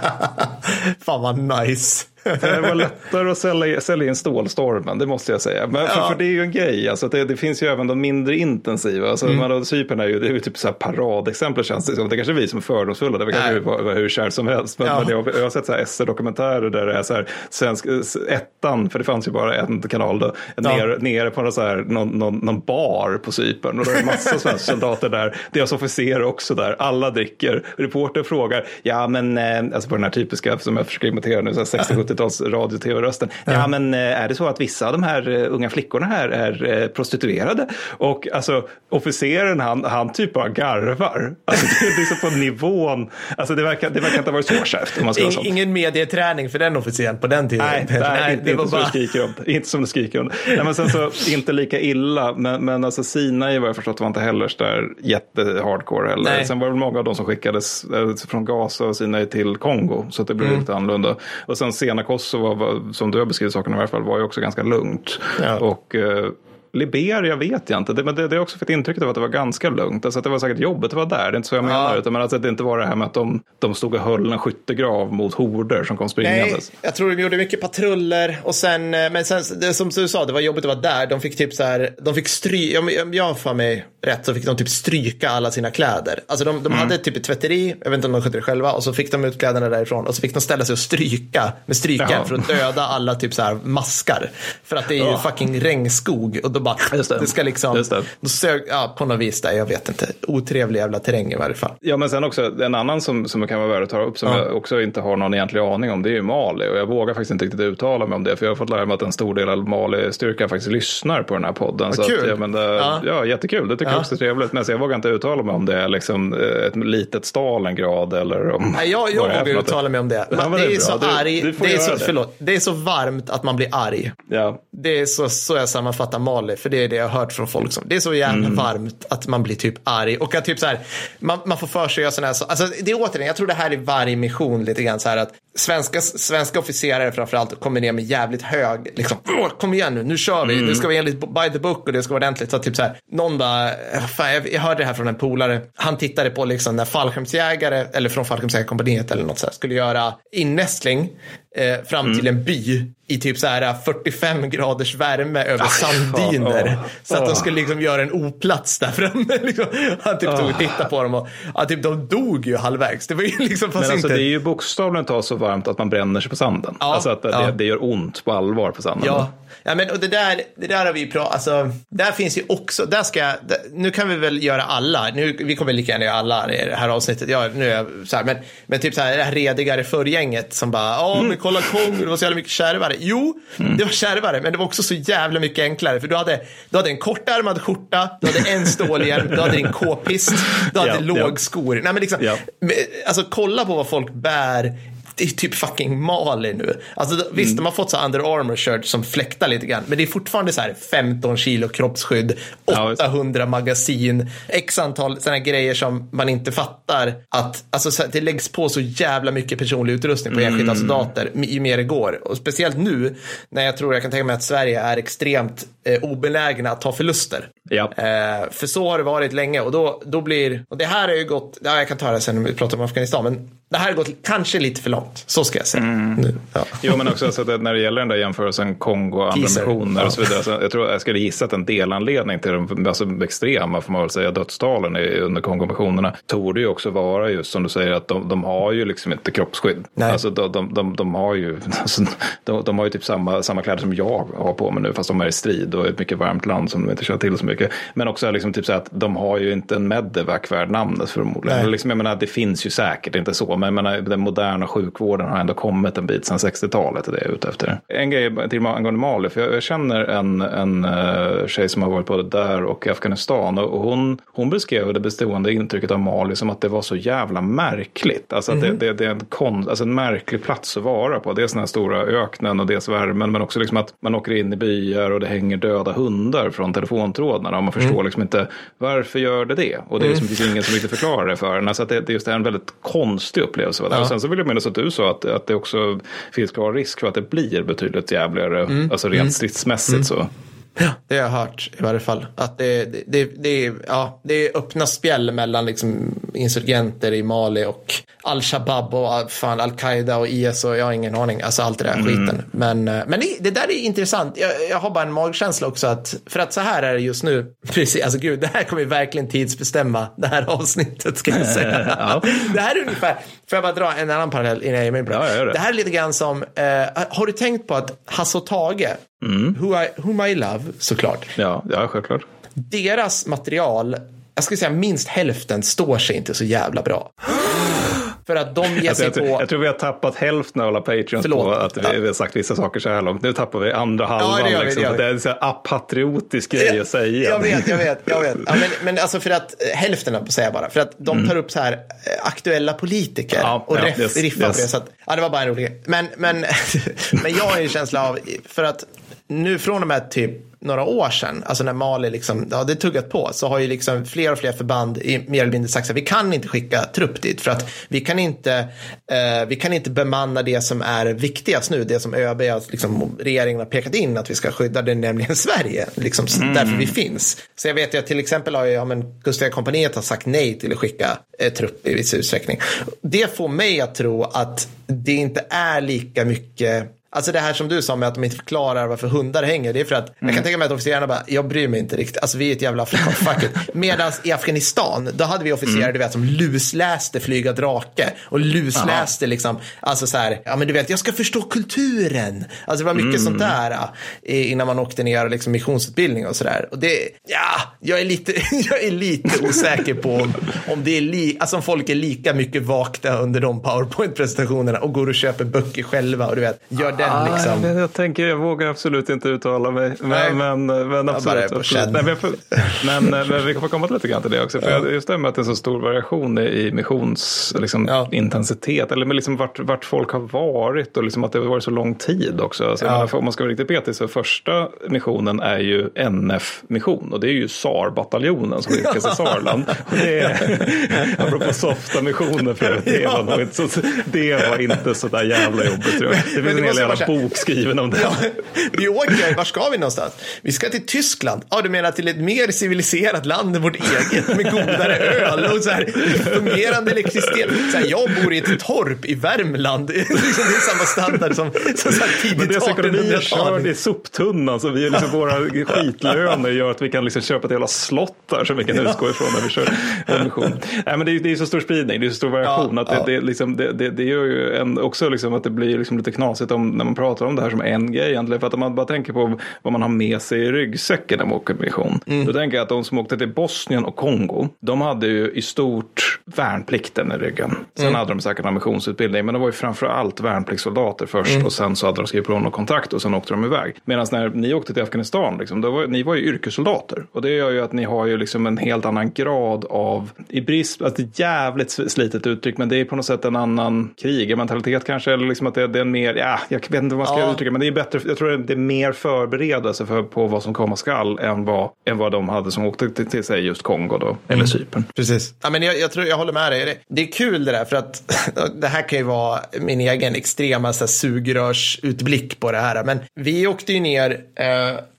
Fan vad nice. Det var lättare att sälja, sälja in stålstormen, det måste jag säga. Men för, Ja. för det är ju en grej, alltså, det, det finns ju även de mindre intensiva. Alltså, Mm. man, Cypern är ju, det är ju typ så här paradexempel känns det som. Det kanske är vi som är fördomsfulla, det kanske var, var hur kärt som helst. Men, Ja. men jag, jag har sett så här SR-dokumentärer där det är så här, svensk, ettan, för det fanns ju bara en kanal då, nere, nere på någon, så här, någon, någon, någon bar på Cypern. Och det är en massa svenska soldater där, deras officer också där, alla dricker. Reporter frågar, ja men, eh, alltså på den här typiska, som jag försöker imitera nu, så här 60-70-tals radio-tv-rösten. Ja. men eh, är det så att vissa av de här eh, unga flickorna här är eh, prostituerade? Och alltså officeren han, han typ bara garvar. Alltså det är liksom på nivån, alltså det verkar, det verkar inte ha varit så kärvt om man ska vara In, sånt. ingen medieträning för den officeren på den tiden. Nej, nej, inte, det var inte som bara... skriker om. Inte som det skriker om. Nej, men sen så, inte lika illa. Men, men alltså Sinai vad jag förstått var inte heller så där jättehardcore heller. Nej. Sen var det många av dem som skickades från Gaza och Sinai till Kongo. Så att det blev Mm. lite annorlunda. Och sen sena Kosovo, som du har beskrivit sakerna i alla fall, var ju också ganska lugnt. Ja. Och eh, Liberia vet jag inte, det, men det, det har också fått intrycket av att det var ganska lugnt. Alltså att det var säkert jobbigt att vara där, det är inte så jag menar. Utan men alltså att det inte var det här med att de, de stod och höll en skyttegrav mot horder som kom Nej, springandes. jag tror de gjorde mycket patruller och sen, eh, men sen, det, som du sa, det var jobbigt att vara där. De fick typ så här, de fick stry, om jag har för mig rätt så fick de typ stryka alla sina kläder. Alltså de, de hade typ ett tvätteri, jag vet inte om de skötte det själva, och så fick de ut kläderna därifrån och så fick de ställa sig och stryka med strykjärn Jaha. för att döda alla typ så här maskar. För att det är ju Ja. fucking regnskog och då bara, det. det ska liksom, Just det. sög, ja på något vis där, jag vet inte, otrevlig jävla terräng i varje fall. Ja, men sen också en annan som, som kan vara värd att ta upp som Ja. jag också inte har någon egentlig aning om, det är ju Mali. Och jag vågar faktiskt inte riktigt uttala mig om det, för jag har fått lära mig att en stor del av Mali-styrkan faktiskt lyssnar på den här podden. så kul. Att, ja, men det, Ja. ja. jättekul, det tycker Ja. jag också är trevligt. Men så jag vågar inte uttala mig om det är liksom eh, ett litet Stalingrad eller om... Nej, jag, jag vågar uttala mig om det. Ja, det, är är så. Du- arg, du det, är så. Förlåt, det är så varmt att man blir arg. Ja. Det är så, så jag sammanfattar Mali. För det är det jag har hört från folk som, det är så jävla varmt att man blir typ arg. Och att typ så här, man, man får för sig att göra sådana här, så- alltså det är återigen, jag tror det här är varje mission lite grann så här att svenska, svenska officerare framförallt kommer ner med jävligt hög, liksom, "Åh, kom igen nu, nu kör vi, det ska vara enligt by the book och det ska vara ordentligt. Så att typ så här, någon bara, eh, fan, jag, jag hörde det här från en polare, han tittade på liksom när fallskärmsjägare, eller från fallskärmsjägarkompaniet eller något så här, skulle göra innästling eh, fram till en by i typ så här 45 graders värme över sanddyner. Så att de skulle liksom göra en oplats där framme. Liksom. Han typ tog och tittade på dem och ja, typ, de dog ju halvvägs. Det var ju liksom Men alltså, inte... det är ju bokstavligen talat så varmt att man bränner sig på sanden. Ja, alltså att det, ja. det gör ont på allvar på sanden. Ja, ja men och det där, det där har vi pratat, alltså, där finns ju också, där ska jag, där, nu kan vi väl göra alla, nu, vi kommer lika gärna göra alla i det här avsnittet, ja, nu är jag så här, men, men typ så här, det här redigare förgänget som bara, ja men kolla Kongo, det var så jävla mycket kärvare. Jo, det var kärvare, men det var också så jävla mycket enklare, för du hade, du hade en kortärmad skjorta, du hade en stålhjälm, du hade din k-pist, du hade Ja, lågskor. Nej, men liksom, Ja. alltså kolla på vad folk bär det är typ fucking Mali nu. Alltså, visst, Mm. de har fått så Under Armour shirt som fläktar lite grann, men det är fortfarande så här 15 kilo kroppsskydd, Ja, visst. 800 magasin, x antal sådana grejer som man inte fattar att alltså, det läggs på så jävla mycket personlig utrustning på enskilda Mm. soldater ju mer det går. Och speciellt nu när jag tror jag kan tänka mig att Sverige är extremt eh, obenägna att ta förluster. Ja. Eh, för så har det varit länge och då, då blir, och det här har ju gått, ja, jag kan ta det sen när vi pratar om Afghanistan, men det här har gått kanske lite för långt, så ska jag säga. Mm. Ja. Jo, men också så att när det gäller den där jämförelsen Kongo och andra missioner Ja. och så vidare. Så jag tror jag skulle gissa att en delanledning till de alltså, extrema, får man väl säga, dödstalen i- under Kongo-missionerna torde ju också vara just som du säger att de, de har ju liksom inte kroppsskydd. Nej. Alltså de, de, de, de har ju, alltså, de, de har ju typ samma, samma kläder som jag har på mig nu, fast de är i strid och i ett mycket varmt land som de inte känner till så mycket. Men också liksom typ så att de har ju inte en medevac värd namnet förmodligen. Liksom, jag menar, det finns ju säkert, inte så, men jag menar, den moderna sjukvården har ändå kommit en bit sedan 60-talet, det är jag ute efter. En grej till angående Mali, för jag, jag känner en, en uh, tjej som har varit både där och i Afghanistan och hon, hon beskrev det bestående intrycket av Mali som att det var så jävla märkligt. Alltså att det, det, det är en, kon, alltså en märklig plats att vara på. Dels den här stora öknen och dels värmen, men också liksom att man åker in i byar och det hänger döda hundar från telefontrådarna och man förstår liksom inte varför gör det det? Och det är liksom, finns ingen som riktigt förklarar det för en. Alltså att det, det just är en väldigt konstig upplevelse. va? Och sen så vill jag minnas att du sa att, att det också finns klar risk för att det blir betydligt jävligare, alltså rent stridsmässigt så. Det har jag hört i varje fall. Att det, det, det, det, är, ja, det är öppna spjäll mellan liksom insurgenter i Mali och Al-Shabaab och ah, fan, Al-Qaida och IS och jag har ingen aning. Alltså allt det där skiten. Men, eh, men det, det där är intressant. Jag, jag har bara en magkänsla också att, för att så här är det just nu. Precis, alltså gud, det här kommer ju verkligen tidsbestämma det här avsnittet ska jag säga. Ja. Det här är ungefär, får jag bara dra en annan parallell innan jag mig in på Ja, det. Det här är lite grann som, eh, har du tänkt på att Hasse och Tage, who, I, whom I love såklart, Ja, ja, självklart. deras material, jag skulle säga minst hälften står sig inte så jävla bra. För att de ger Alltså, sig jag, tror, på... jag tror vi har tappat hälften av alla Patreons Förlåt. på att vi, vi har sagt vissa saker så här långt. Nu tappar vi andra halvan. det gör vi, liksom, det det är en så apatriotisk grej att säga. Jag vet, jag vet, jag vet. Ja, men, men alltså för att, eh, hälften av säga bara, för att de tar upp så här eh, aktuella politiker Mm. Ja, och ja, ref, yes, riffar yes. på det. Så att, ja, det var bara en rolig grej. Men, men, men jag har ju en känsla av, för att nu från och med typ några år sedan, alltså när Mali liksom, ja, det tuggat på, så har ju liksom fler och fler förband i, mer eller mindre sagt att vi kan inte skicka trupp dit för att vi kan inte, eh, vi kan inte bemanna det som är viktigast nu, det som ÖB, liksom, regeringen har pekat in att vi ska skydda, det är nämligen Sverige, liksom, så därför vi finns. Så jag vet ju att till exempel har ju, ja, men Kustjägarkompaniet har sagt nej till att skicka eh, trupp i viss utsträckning. Det får mig att tro att det inte är lika mycket Alltså det här som du sa med att de inte förklarar varför hundar hänger. Det är för att jag kan tänka mig att officerarna bara, jag bryr mig inte riktigt. Alltså vi är ett jävla fuck it. Medan i Afghanistan, då hade vi officerare du vet, som lusläste flyga drake. Och lusläste liksom, alltså så här, ja men du vet, jag ska förstå kulturen. Alltså det var mycket sånt där eh, innan man åkte ner liksom missionsutbildning och sådär. Och det, ja, jag är lite, jag är lite osäker på om, om det är li, alltså om folk är lika mycket vakna under de powerpoint-presentationerna och går och köper böcker själva och du vet, gör den egen liksom. Jag, jag, tänker, jag vågar absolut inte uttala mig. Men, men, men absolut. absolut. Nej, men, men, men, vi får komma lite grann till det också. För ja. just det med att det är så stor variation i missionsintensitet. Liksom, ja. intensitet, eller liksom vart, vart folk har varit och liksom att det har varit så lång tid också. Alltså, ja. Om man ska vara riktigt petig så första missionen är ju NF-mission och det är ju SAR-bataljonen som skickas i Sarland. Det är, apropå softa missioner för det, ja. var inte så, det var inte så där jävla jobbigt tror jag. Det finns en hel jävla bok skriven om det. Ja, vi åker, var ska vi någonstans? Vi ska till Tyskland. Ja, du menar till ett mer civiliserat land än vårt eget med godare öl och så här, fungerande elektricitet. Så här, jag bor i ett torp i Värmland. det är samma standard som, som så här tidigt 1800-tal. Vi är i soptunnan så vi är liksom, våra skitlöner gör att vi kan liksom köpa ett hela slott där som vi kan utgå ifrån när vi kör emission. Nej, men det, är, det är så stor spridning, det är så stor variation. Ja, att det, ja. det, liksom, det, det, det gör ju en, också liksom att det blir liksom lite knasigt om, när man pratar om det här som en grej egentligen. För att om man bara tänker på vad man har med sig i ryggsäcken när man åker mission. Mm. Då tänker jag att de som åkte till Bosnien och Kongo, de hade ju i stort värnplikten i ryggen. Sen mm. hade de säkert en missionsutbildning, men det var ju framför allt värnpliktssoldater först mm. och sen så hade de skrivit på något kontrakt och sen åkte de iväg. Medan när ni åkte till Afghanistan, liksom, var, ni var ju yrkessoldater. Och det gör ju att ni har ju liksom en helt annan grad av, i brist, alltså ett jävligt slitet uttryck, men det är på något sätt en annan krigarmentalitet kanske, eller liksom att det, det är en mer, ja, jag vet inte vad man ska ja. uttrycka, men det är bättre, jag tror det är mer förberedelse för, på vad som komma skall än vad, än vad de hade som åkte till, till sig just Kongo då, eller mm. Cypern. Precis. Ja, men jag, jag, tror, jag håller med dig. Det, det är kul det där, för att det här kan ju vara min egen extrema så här, sugrörsutblick på det här. Men vi åkte ju ner, eh,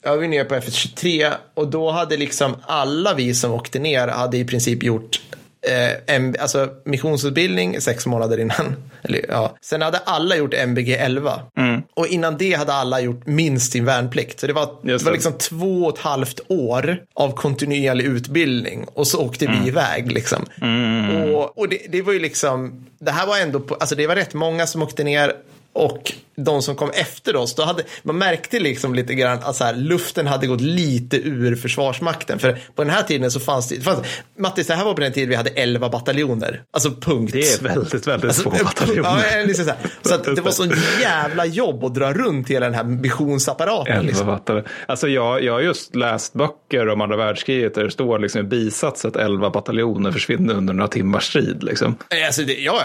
jag var ner på FS23 och då hade liksom alla vi som åkte ner hade i princip gjort eh, alltså missionsutbildning sex månader innan. Eller, ja. Sen hade alla gjort MBG 11. Mm. Och innan det hade alla gjort minst sin värnplikt. Så det var, det. var liksom två och ett halvt år av kontinuerlig utbildning. Och så åkte mm. vi iväg liksom. Mm. Och, och det, det, var ju liksom, det här var ändå, på, alltså det var rätt många som åkte ner och de som kom efter oss, då hade, man märkte liksom lite grann att så här, luften hade gått lite ur Försvarsmakten. För på den här tiden så fanns det, fanns, Mattis, det här var på den tiden vi hade 11 bataljoner. Alltså punkt. Det är väldigt, väldigt alltså, få bataljoner. Ja, liksom så, så det var så jävla jobb att dra runt hela den här missionsapparaten. 11 liksom. bataljoner. Alltså jag, jag har just läst böcker om andra världskriget där det står liksom i bisats att 11 bataljoner försvinner under några timmars strid. Liksom. Alltså det, ja,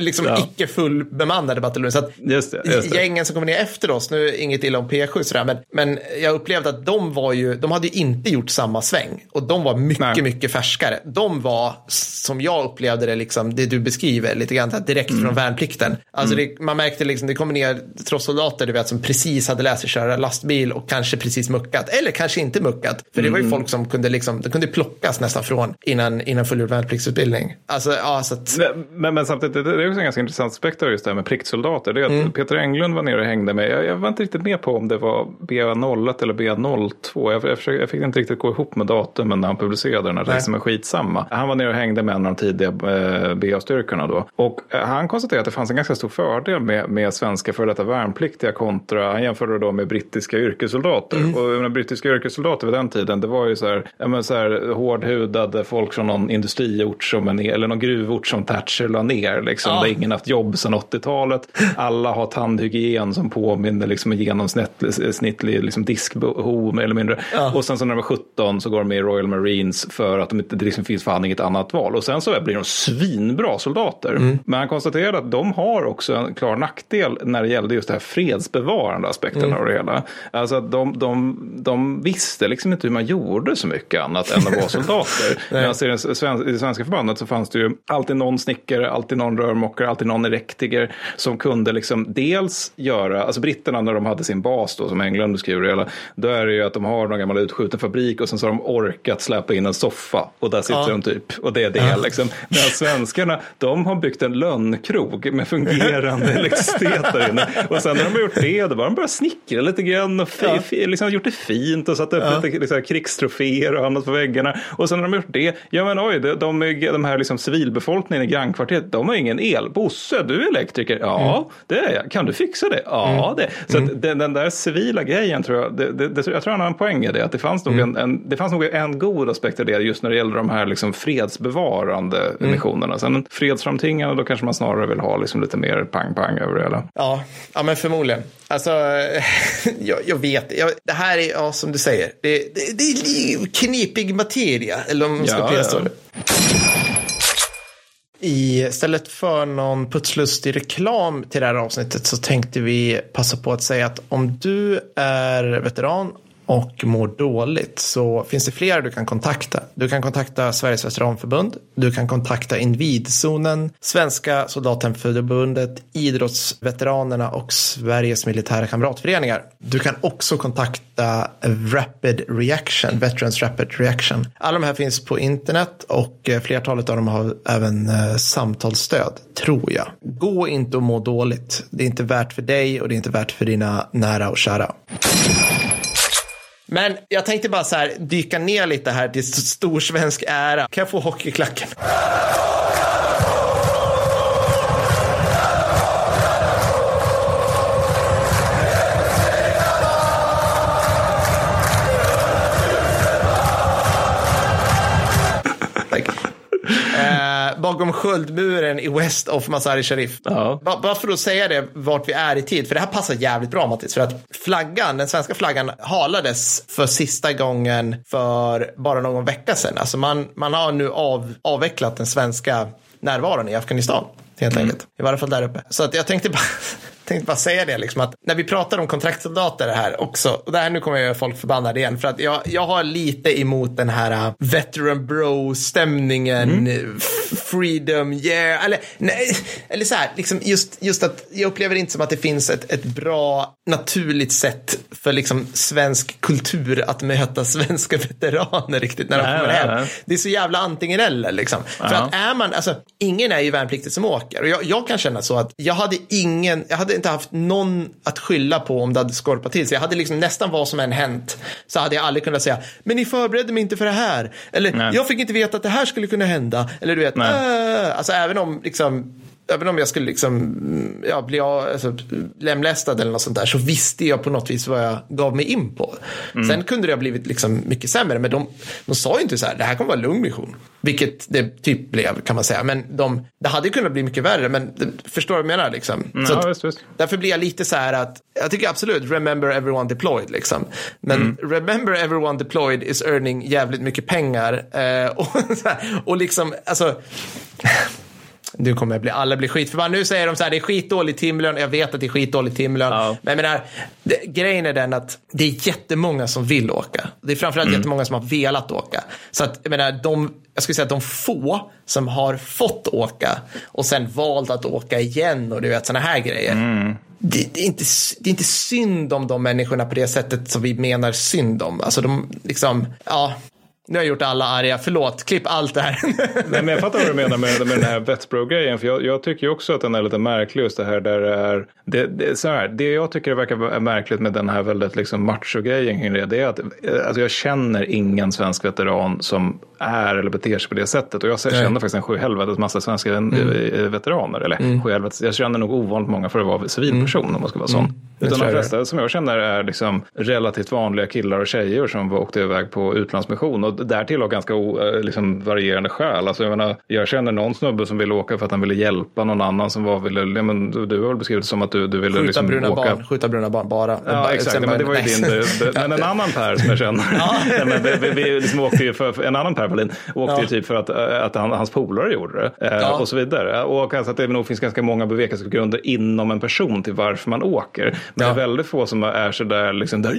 liksom ja. icke fullbemannade bataljoner. Så att just det. Gängen som kommer ner efter oss, nu inget illa om P7 sådär, men, men jag upplevde att de var ju, de hade ju inte gjort samma sväng och de var mycket, Nej. mycket färskare. De var, som jag upplevde det, liksom, det du beskriver lite grann direkt mm. från värnplikten. Alltså mm. det, man märkte liksom, det kommer ner trotssoldater, du vet, som precis hade lärt sig köra lastbil och kanske precis muckat, eller kanske inte muckat, för det var ju mm. folk som kunde liksom, det kunde plockas nästan från innan, innan fullgjord värnpliktsutbildning. Alltså, ja, så att... men, men, samtidigt, det är också en ganska intressant aspekt av just det här med pliktsoldater. Det är att mm. Peter Englund var nere och hängde med. Jag, jag, var inte riktigt med på om det var BA01 eller BA02. Jag, jag, försökte, jag fick inte riktigt gå ihop med datumen när han publicerade den här texten, men skitsamma. Han var nere och hängde med en av de tidiga eh, BA-styrkorna då. Och eh, han konstaterade att det fanns en ganska stor fördel med, med svenska för detta värnpliktiga kontra, han jämförde då med brittiska yrkessoldater. Mm. Och menar, brittiska yrkessoldater vid den tiden, det var ju så här, ja, men så här hårdhudade folk från någon industriort som en, eller någon gruvort som Thatcher la ner. Liksom, ja. Där ingen haft jobb sedan 80-talet. Alla har tandhygien som påminner liksom en genomsnittlig liksom diskbehov mer eller mindre. Ja. Och sen så när de är 17 så går de med i Royal Marines för att de inte, det liksom finns fan inget annat val. Och sen så blir de svinbra soldater. Mm. Men han konstaterade att de har också en klar nackdel när det gällde just det här fredsbevarande aspekten mm. av det hela. Alltså att de, de, de visste liksom inte hur man gjorde så mycket annat än att vara soldater. Medan i det svenska förbandet så fanns det ju alltid någon snickare, alltid någon rörmokare, alltid någon elektriker som kunde liksom dels göra, alltså britterna när de hade sin bas då som England beskriver det hela, då är det ju att de har någon gammal utskjuten fabrik och sen så har de orkat släppa in en soffa och där sitter ja. de typ och det är det ja. liksom. Medan svenskarna, de har byggt en lönnkrog med fungerande elektricitet där inne och sen när de har gjort det, då har de börjat snickra lite grann och ja. liksom gjort det fint och satt upp ja. lite liksom, krigstroféer och annat på väggarna och sen när de har gjort det, ja men oj, de, de, de här liksom civilbefolkningen i grannkvarteret, de har ingen el. Bosse, du är elektriker. Ja, mm. det är jag. Kan du fixa det? Ja, mm. det. Så mm. den, den, där civila grejen tror jag, det, det, jag tror han har en poäng i det. Att det fanns nog, mm. en, en, det fanns nog en god aspekt i det just när det gäller de här liksom fredsbevarande mm. missionerna. Sen fredsframtingande, då kanske man snarare vill ha liksom lite mer pang-pang över det hela. Ja, ja men förmodligen. Alltså, jag, jag vet, jag, det här är, ja, som du säger, det, det, det är knepig materia, eller om man ska ja, ja. I Istället för någon putslustig reklam till det här avsnittet så tänkte vi passa på att säga att om du är veteran och mår dåligt så finns det flera du kan kontakta. Du kan kontakta Sveriges veteranförbund, du kan kontakta Invidzonen, Svenska soldatenförbundet, Idrottsveteranerna och Sveriges militära kamratföreningar. Du kan också kontakta Rapid Reaction, Veterans Rapid Reaction. Alla de här finns på internet och eh, flertalet av dem har även eh, samtalsstöd, tror jag. Gå inte och må dåligt. Det är inte värt för dig och det är inte värt för dina nära och kära. Men jag tänkte bara så här dyka ner lite här till storsvensk ära. Kan jag få hockeyklacken? Bakom sköldmuren i West of Masari Sharif. Ja. Bara för att säga det, vart vi är i tid, för det här passar jävligt bra Mattis, för att flaggan, den svenska flaggan halades för sista gången för bara någon vecka sedan. Alltså man, man har nu av, avvecklat den svenska närvaron i Afghanistan. Helt mm. enkelt. I varje fall där uppe. Så att jag tänkte bara tänkte bara säga det, liksom, att när vi pratar om kontraktsoldater här också, och det här nu kommer jag göra folk förbannade igen, för att jag, jag har lite emot den här uh, veteran bro-stämningen, mm. freedom, yeah, eller, nej, eller så här, liksom just, just att jag upplever inte som att det finns ett, ett bra naturligt sätt för liksom svensk kultur att möta svenska veteraner riktigt när de nej, kommer hem. Det är så jävla antingen eller liksom. Ja. För att är man, alltså, ingen är ju värnpliktig som åker. Och jag, jag kan känna så att jag hade ingen, jag hade inte haft någon att skylla på om det hade skorpat till sig. Jag hade liksom nästan vad som än hänt så hade jag aldrig kunnat säga, men ni förberedde mig inte för det här. Eller Nej. jag fick inte veta att det här skulle kunna hända. Eller du vet, äh, alltså även om liksom även om jag skulle liksom, ja, bli alltså, lemlästad eller något sånt där så visste jag på något vis vad jag gav mig in på. Mm. Sen kunde det ha blivit liksom mycket sämre men de, de sa ju inte så här, det här kommer vara en lugn mission. Vilket det typ blev kan man säga. Men de, det hade kunnat bli mycket värre men förstår du vad jag menar liksom. Mm, så ja, visst, visst. Därför blir jag lite så här att, jag tycker absolut remember everyone deployed liksom. Men mm. remember everyone deployed is earning jävligt mycket pengar. Eh, och, och liksom, alltså nu kommer jag bli, alla bli skitförbannade. Nu säger de så här, det är skitdålig timlön. Jag vet att det är skitdålig timlön. Ja. Men jag menar, det, grejen är den att det är jättemånga som vill åka. Det är framförallt mm. jättemånga som har velat åka. Så att, jag menar, de, jag skulle säga att de få som har fått åka och sen valt att åka igen och du vet sådana här grejer. Mm. Det, det, är inte, det är inte synd om de människorna på det sättet som vi menar synd om. Alltså de, liksom, ja, nu har jag gjort alla arga, förlåt, klipp allt det här. Nej, men jag fattar vad du menar med, med den här Vetsbro-grejen. För jag, jag, tycker ju också att den är lite märklig just det här där det är. Det, det, så här, det jag tycker verkar märkligt med den här väldigt liksom macho-grejen kring det. Det är att eh, alltså jag känner ingen svensk veteran som är eller beter sig på det sättet. Och jag känner Nej. faktiskt en sjuhelvetes massa svenska mm. veteraner. Eller mm. sjuhelvetes, jag känner nog ovanligt många för att vara civilperson mm. om man ska vara sån. Mm. Utan de flesta som jag känner är liksom relativt vanliga killar och tjejer som åkte iväg på utlandsmission. Och därtill av ganska eh, liksom, varierande skäl. Alltså, jag, menar, jag känner någon snubbe som ville åka för att han ville hjälpa någon annan som var, ville, ja, men, du, du har väl beskrivit det som att du, du ville skjuta, liksom, bruna åka. Barn, skjuta bruna barn bara. Ja, exakt. Men det var ju din. Men en annan Per som jag känner. ja. men vi, vi, vi liksom åkte ju för, en annan Per Wallin åkte ja. typ för att, eh, att han, hans polare gjorde det. Eh, ja. Och så vidare. Och alltså att det nog finns ganska många bevekelsegrunder inom en person till varför man åker. Men det är väldigt få som är så där liksom där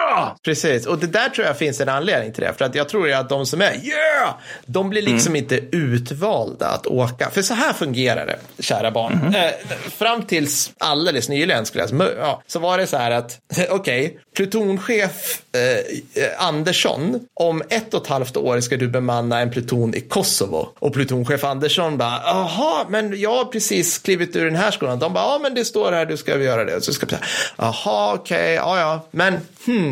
yeah! Precis, och det där tror jag finns en anledning till det. För att jag tror att de som är yeah! De blir liksom mm. inte utvalda att åka. För så här fungerar det, kära barn. Mm. Eh, fram tills alldeles nyligen skulle jag säga, ja, så var det så här att, okej, okay, plutonchef eh, Andersson, om ett och ett halvt år ska du bemanna en pluton i Kosovo. Och plutonchef Andersson bara, jaha, men jag har precis klivit ur den här skolan. De bara, ja men det står här, du ska göra det. Så ska jag säga, jaha, okej, okay, ja ja, men hmm,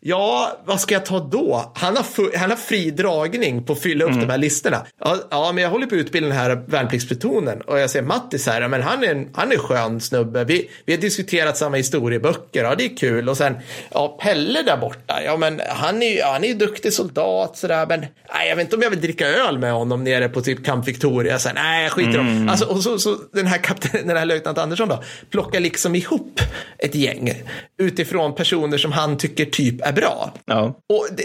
ja, vad ska jag ta då? Han har, han har fri dragning på att fylla upp de här listorna. Ja, ja, men jag håller på att utbilda den här värnpliktsplutonen och jag ser Mattis här, ja, men han är en, han är skön snubbe. Vi, vi har diskuterat samma historieböcker, ja det är kul. Och sen, ja, Pelle där borta, ja men han är ju han är duktig soldat sådär, men nej, jag vet inte om jag vill dricka öl med honom nere på typ Camp Victoria. Sen, nej, jag skiter mm. om. Alltså, och så, så den här kapten, den här löjtnant Andersson då, plockar liksom ihop ett gäng utifrån personer som han tycker typ är bra. Ja. Och, det,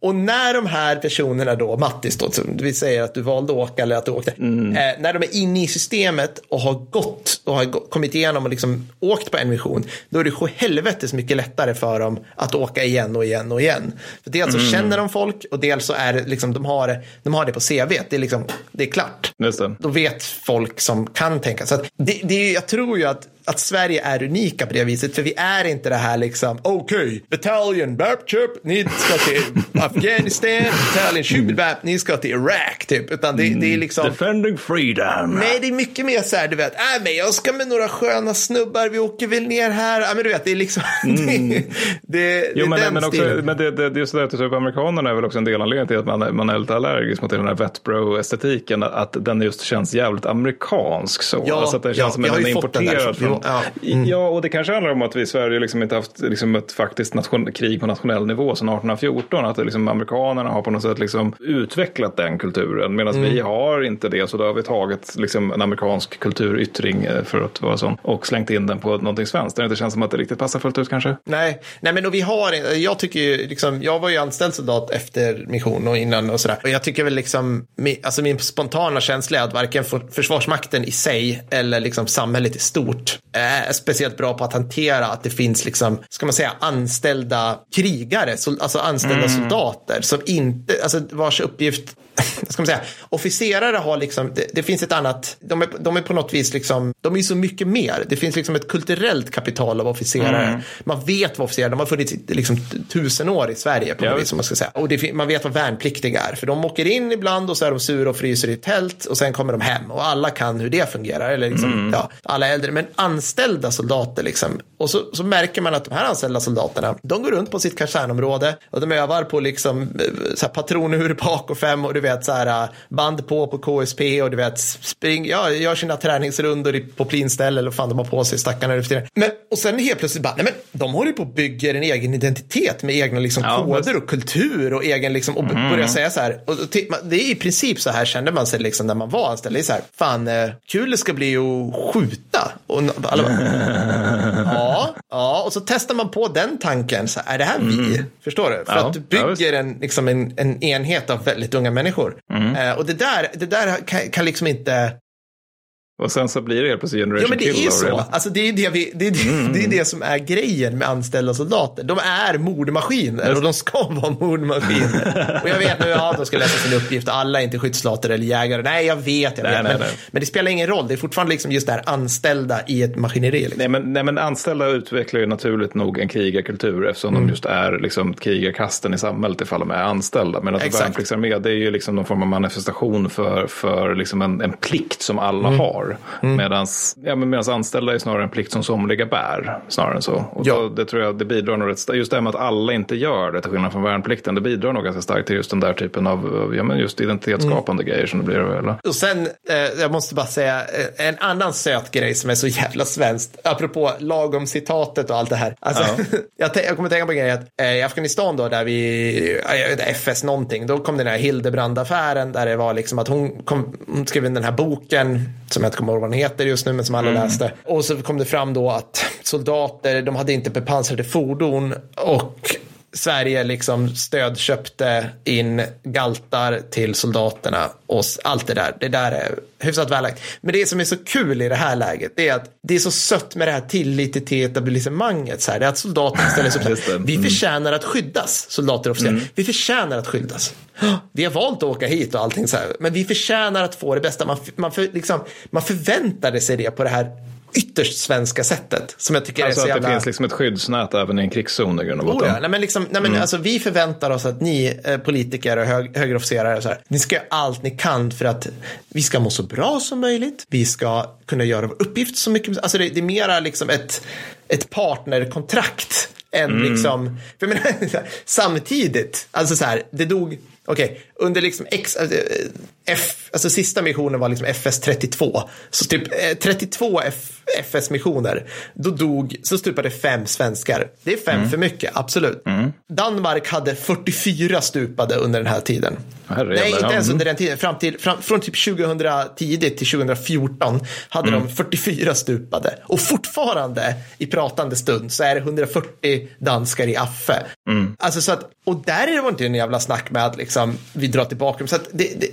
och när de här personerna då, Mattis då, som vi säger att du valde att åka eller att du åkte, eh, när de är inne i systemet och har gått och har kommit igenom och liksom åkt på en mission, då är det sju helvetes mycket lättare för dem att åka igen och igen och igen. För dels så känner de folk och dels så är det liksom, de har, de har det på CV, det är liksom, det är klart. Just det. Då vet folk som kan tänka. Så att det, det, är- jag tror ju att, att Sverige är unika på det viset, för vi är inte det här liksom, okej, bataljon, bap, köp, ni ska till Afghanistan, bataljon, tjup, bap, ni ska till Irak, typ. Utan det, det är liksom, Defending freedom. nej, det är mycket mer så här, du vet, äh, men jag ska med några sköna snubbar, vi åker väl ner här, ja, men du vet, det är liksom, det, det, Jo, det men, är den men, också, stilen. men det, det, det är att typ, amerikanerna är väl också en delanledning till att man, man är lite allergisk mot den här vetbro-estetiken. Att den just känns jävligt amerikansk. Så. Ja, alltså att det känns ja, som har den är den importerad från- ja, mm. Ja, och det kanske handlar om att vi i Sverige liksom inte haft liksom ett faktiskt nation, krig på nationell nivå sedan 1814. Att liksom, amerikanerna har på något sätt liksom utvecklat den kulturen. Medan Mm. vi har inte det. Så då har vi tagit liksom en amerikansk kulturyttring eh, för att vara sån. Och slängt in den på någonting svenskt. Det inte känns som att det riktigt passar fullt ut kanske. Nej, nej men och vi har, jag tycker ju liksom, jag var ju anställd soldat efter mission och innan och sådär. Och jag tycker väl liksom, alltså min spontana känsla är att varken för, Försvarsmakten i sig eller liksom samhället i stort är speciellt bra på att hantera att det finns liksom, ska man säga, anställda krigare, alltså anställda soldater som inte, alltså vars uppgift ska man säga, officerare har liksom, det, det finns ett annat, de är, de är på något vis liksom, de är så mycket mer. Det finns liksom ett kulturellt kapital av officerare. Man vet vad officerare, de har funnits liksom tusen år i Sverige på något Ja. vis, som man ska säga. Och det, man vet vad värnpliktiga är, för de åker in ibland och så är de sura och fryser i tält och sen kommer de hem och alla kan hur det fungerar, eller liksom, ja, alla äldre, men anställda soldater liksom. Och så, så märker man att de här anställda soldaterna, de går runt på sitt kasernområde och de övar på liksom eh, så här patronur bak och fem och du vet så här eh, band på på KSP och du vet spring, ja, gör sina träningsrundor på plinställ eller fan de har på sig stackarna nu för tiden. Men och sen helt plötsligt bara, nej men de håller ju på och bygger en egen identitet med egna liksom Ja, koder och kultur och egen liksom och Mm. börjar säga så här. Och det är i princip så här kände man sig liksom när man var anställd. Det är så här, fan eh, kul det ska bli att skjuta. Och alla bara, ja, ja, och så testar man på den tanken. Så här, är det här vi? Förstår du? För Mm. Ja, att du ja, bygger en, liksom en, en enhet av väldigt unga människor. Mm. Eh, och det där, det där kan, kan liksom inte... Och sen så blir det helt plötsligt generation Ja, men det kill är så. Alltså, det, är det, vi, det, är det, det är det som är grejen med anställda soldater. De är mordmaskiner och de ska vara mordmaskiner. och jag vet nu, ja, de ska läsa sin uppgift och alla är inte skyddssoldater eller jägare. Nej, jag vet, jag Nej, vet. nej, men, nej. men det spelar ingen roll. Det är fortfarande liksom just det här anställda i ett maskineri. Liksom. Nej men, nej men anställda utvecklar ju naturligt nog en krigarkultur eftersom Mm. de just är liksom krigarkasten i samhället ifall de är anställda. Medan Exakt. värnpliktsarmé det är ju liksom någon form av manifestation för, för liksom en, en plikt som alla Mm. har. Medans, ja, men medans anställda är snarare en plikt som somliga bär. Snarare än så. Och Ja. då, det tror jag det bidrar nog rätt. Just det här med att alla inte gör det till skillnad från värnplikten. Det bidrar nog ganska starkt till just den där typen av ja, men just identitetsskapande Mm. grejer som det blir. Eller? Och sen, eh, jag måste bara säga, eh, en annan söt grej som är så jävla svenskt, apropå lagom citatet och allt det här. Alltså, jag, tän- jag kommer tänka på en grej att eh, i Afghanistan då, där vi, ja, jag FS någonting, då kom den här Hildebrand-affären där det var liksom att hon, kom, hon skrev in den här boken, som jag kommer ihåg vad den heter just nu, men som alla läste. Och så kom det fram då att soldater, de hade inte bepansrade fordon och Sverige liksom stödköpte in galtar till soldaterna och allt det där. Det där är hyfsat vällagt. Men det som är så kul i det här läget det är att det är så sött med det här tillit till etablissemanget. Så här. Det är att soldaterna ställer sig upp här. Vi förtjänar att skyddas, soldater och officerare. Vi förtjänar att skyddas. Vi har valt att åka hit och allting så här. Men vi förtjänar att få det bästa. Man, man, för, liksom, man förväntade sig det på det här ytterst svenska sättet. Som jag tycker Alltså är så att jävla... det finns liksom ett skyddsnät även i en krigszon i grund och Oh, botten. ja. nej, men liksom, nej, men alltså, vi förväntar oss att ni eh, politiker och hög, högerofficerare så här, ni ska göra allt ni kan för att vi ska må så bra som möjligt. Vi ska kunna göra vår uppgift så mycket. Alltså det, det är mera liksom ett, ett partnerkontrakt än mm. liksom, för menar, samtidigt, alltså så här, det dog Okej, okay. Under liksom X, alltså, F, alltså sista missionen var liksom FS 32. Så typ 32 eh, F, FS-missioner, då dog, så stupade fem svenskar. Det är fem mm. för mycket, absolut. Mm. Danmark hade 44 stupade under den här tiden. Herre, Nej, inte ens under den tiden. Fram till, fram, från typ 2010 till 2014 hade mm. de 44 stupade. Och fortfarande i pratande stund så är det 140 danskar i Affe. Mm. Alltså så att, och där är det inte en jävla snack med att liksom, vi drar tillbaka Så att det, det,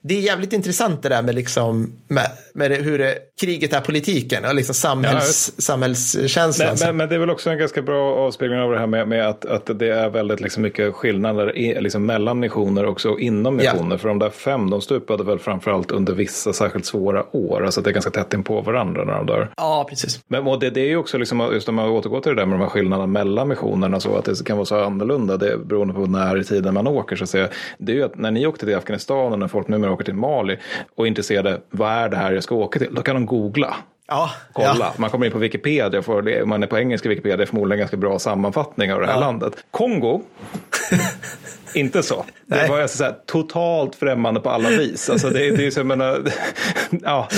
det är jävligt intressant det där med, liksom, med, med hur det, kriget är politiken och liksom samhälls, ja, samhällskänslan. Men, men, men, det är väl också en ganska bra avspegling av det här med, med att, att det är väldigt liksom mycket skillnader i, liksom mellan missioner och också inom missioner. Ja. För de där fem, de stupade väl framförallt under vissa särskilt svåra år. Alltså det är ganska tätt in på varandra när de dör. Ja, precis. Men och det, det är ju också, liksom, just om man återgår till det där med de här skillnaderna mellan missionerna, så att det kan vara så annorlunda, det beroende på när i tiden man åker. Så att säga. Det är ju att när ni åkte till Afghanistan och när folk numera åker till Mali och är intresserade, vad är det här jag ska åka till? Då kan de googla. Ja, Kolla. Ja. Man kommer in på Wikipedia, får, man är på engelska Wikipedia, förmodligen ganska bra sammanfattning av det här ja. landet. Kongo inte så. Nej. Det var alltså så här, totalt främmande på alla vis. Alltså det, det är så, jag menar, ja,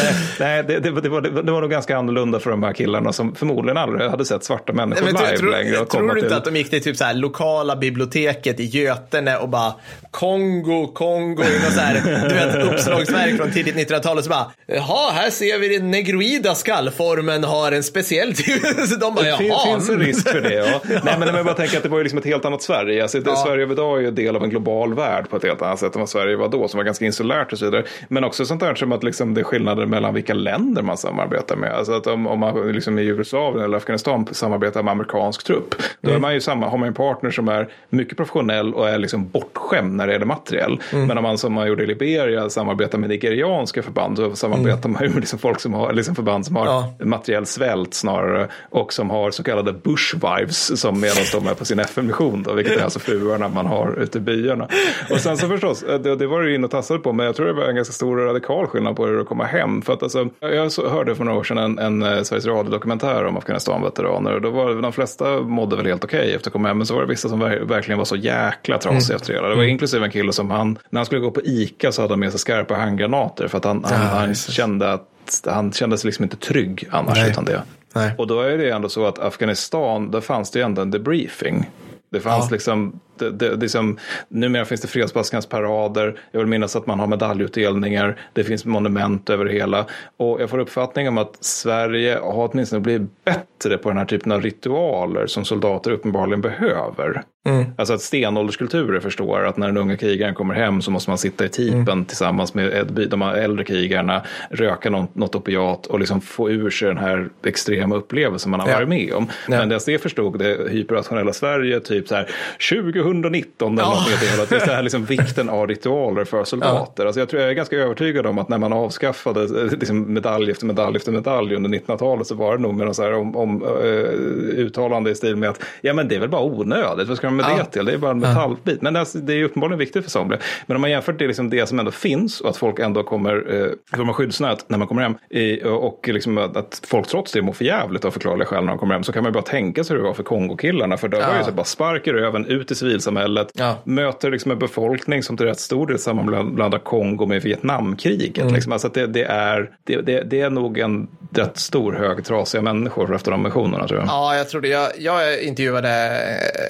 nej, det, det, det, var, det var nog ganska annorlunda för de här killarna som förmodligen aldrig hade sett svarta människor nej, live tror, längre. Och tror du inte att de gick till typ så här, lokala biblioteket i Götene och bara Kongo, Kongo, och så här, du vet, uppslagsverk från tidigt 1900-tal och så bara, jaha, här ser vi den negroida skallformen har en speciell typ. de bara. Det finns en risk för det, ja. Nej, men jag bara tänker att det var ju liksom ett helt annat Sverige. Alltså, ja. Sverige idag är ju del av en global värld på ett helt annat sätt än vad Sverige var då, som var ganska insulärt och så vidare. Men också sånt där som att liksom det är skillnader mellan vilka länder man samarbetar med. Alltså att om, om man liksom i Jugoslavien eller Afghanistan samarbetar med amerikansk trupp, då mm. är man ju samma, har man en partner som är mycket professionell och är liksom bortskämd när det gäller materiell. Mm. Men om man som man gjorde i Liberia samarbetar med nigerianska förband, så samarbetar mm. man ju med liksom folk som har, liksom förband som har ja. materiell svält snarare och som har så kallade bushwives som medan de är på sin FN-mission, vilket är alltså fruarna man har ute i byarna. Och sen så förstås, eh, det, det var du inne och tassade på, men jag tror det var en ganska stor och radikal skillnad på hur att komma hem. För att alltså, jag hörde för några år sedan en, en eh, Sveriges Radio-dokumentär om Afghanistan-veteraner och då var de flesta mådde väl helt okej okay efter att komma hem, men så var det vissa som verkligen var så jäkla trasiga efter det. Det var mm. inklusive en kille som han, när han skulle gå på ICA så hade han med sig skarpa handgranater för att han, han, han kände att han kände sig liksom inte trygg annars Nej. utan det. Nej. Och då är det ändå så att Afghanistan, där fanns det ju ändå en debriefing. Det fanns ja. liksom det, det, liksom, numera finns det fredsbaskans-parader. Jag vill minnas att man har medaljutdelningar. Det finns monument över det hela. Och jag får uppfattning om att Sverige har åtminstone blivit bättre på den här typen av ritualer som soldater uppenbarligen behöver. Mm. Alltså att stenålderskulturer förstår att när den unga krigaren kommer hem så måste man sitta i tipen mm. tillsammans med de äldre krigarna, röka något, något opiat och liksom få ur sig den här extrema upplevelsen man har ja. varit med om. Ja. Men det jag förstod det hyperrationella Sverige, typ så här 20 119 eller något det Det är så här liksom vikten av ritualer för soldater. Ja. Alltså jag, tror, jag är ganska övertygad om att när man avskaffade eh, liksom medalj efter medalj efter medalj under 1900-talet så var det nog med någon så här om, om uh, uttalande i stil med att ja men det är väl bara onödigt, vad ska de med ja. det till? Det är bara en metallbit. Men det är, det är uppenbarligen viktigt för somliga. Men om man jämför det, liksom det som ändå finns och att folk ändå kommer, uh, man skyddsnät när man kommer hem i, och liksom att folk trots det mår för jävligt av förklarliga skäl när de kommer hem så kan man bara tänka sig hur det var för Kongokillarna. För det ja. var ju så bara spark i röven, ut i civil civilsamhället. Ja. Möter liksom en befolkning som till rätt stor del sammanblandar Kongo med Vietnamkriget. Mm. Liksom. Alltså det, det, är, det, det, det, är nog en rätt stor hög trasiga människor efter de missionerna tror jag. Ja, jag tror det. Jag, jag intervjuade,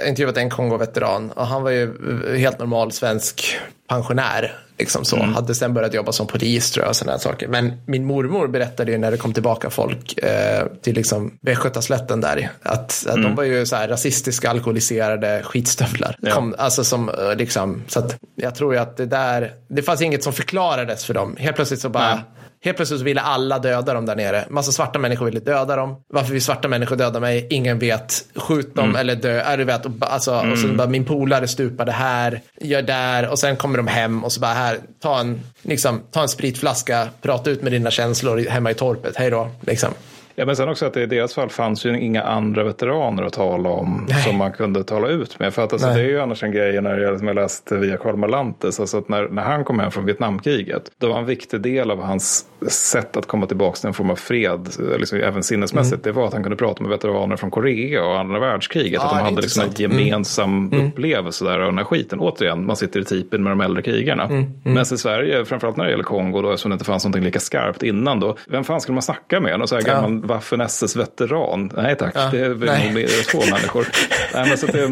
intervjuade en Kongo-veteran och han var ju helt normal svensk pensionär. Liksom så. Mm. Hade sen börjat jobba som polis tror jag. Sådana saker. Men min mormor berättade ju när det kom tillbaka folk eh, till liksom Västgötaslätten där. Att, att mm. de var ju så här rasistiska, alkoholiserade skitstövlar. Ja. Kom, alltså som eh, liksom, så att jag tror ju att det där, det fanns inget som förklarades för dem. Helt plötsligt så bara Nej Helt plötsligt så ville alla döda dem där nere. Massa svarta människor ville döda dem. Varför vill svarta människor döda mig? Ingen vet. Skjut dem mm. eller dö. Är du vet, och, alltså, mm. och så bara min polare stupade här, gör där och sen kommer de hem och så bara här, ta en, liksom, ta en spritflaska, prata ut med dina känslor hemma i torpet. Hej då. Liksom. Ja, men sen också att det i deras fall fanns ju inga andra veteraner att tala om Nej. som man kunde tala ut med. För att alltså, Nej. det är ju annars en grej när jag, som jag läst via Karl Malantes, alltså att när, när han kom hem från Vietnamkriget, då var en viktig del av hans sätt att komma tillbaka till en form av fred, liksom, även sinnesmässigt, Mm. det var att han kunde prata med veteraner från Korea och andra världskriget. Ja, att de hade liksom en. Mm. gemensam upplevelse där av den här skiten. Återigen, man sitter i typen med de äldre krigarna. Mm. Men i Sverige, framförallt när det gäller Kongo, då, eftersom det inte fanns någonting lika skarpt innan då, vem fan skulle man snacka med? Någon så här Ja. gammal Waffen SS-veteran? Nej tack, Ja, det är nej. nog mer få människor. nej, men, så att det,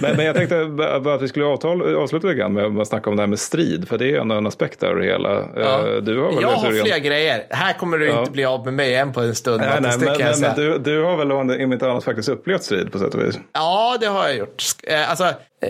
men, jag tänkte bara att vi skulle avtal, avsluta lite grann med att snacka om det här med strid, för det är ändå en aspekt där det hela. Ja. Eh, Du har väl jag en har teori om- fler grejer. Här kommer du Ja. inte bli av med mig än på en stund. Nej, nej, men, jag men, du, du har väl om inte annat faktiskt upplevt strid på sätt och vis? Ja, det har jag gjort. Eh, Alltså,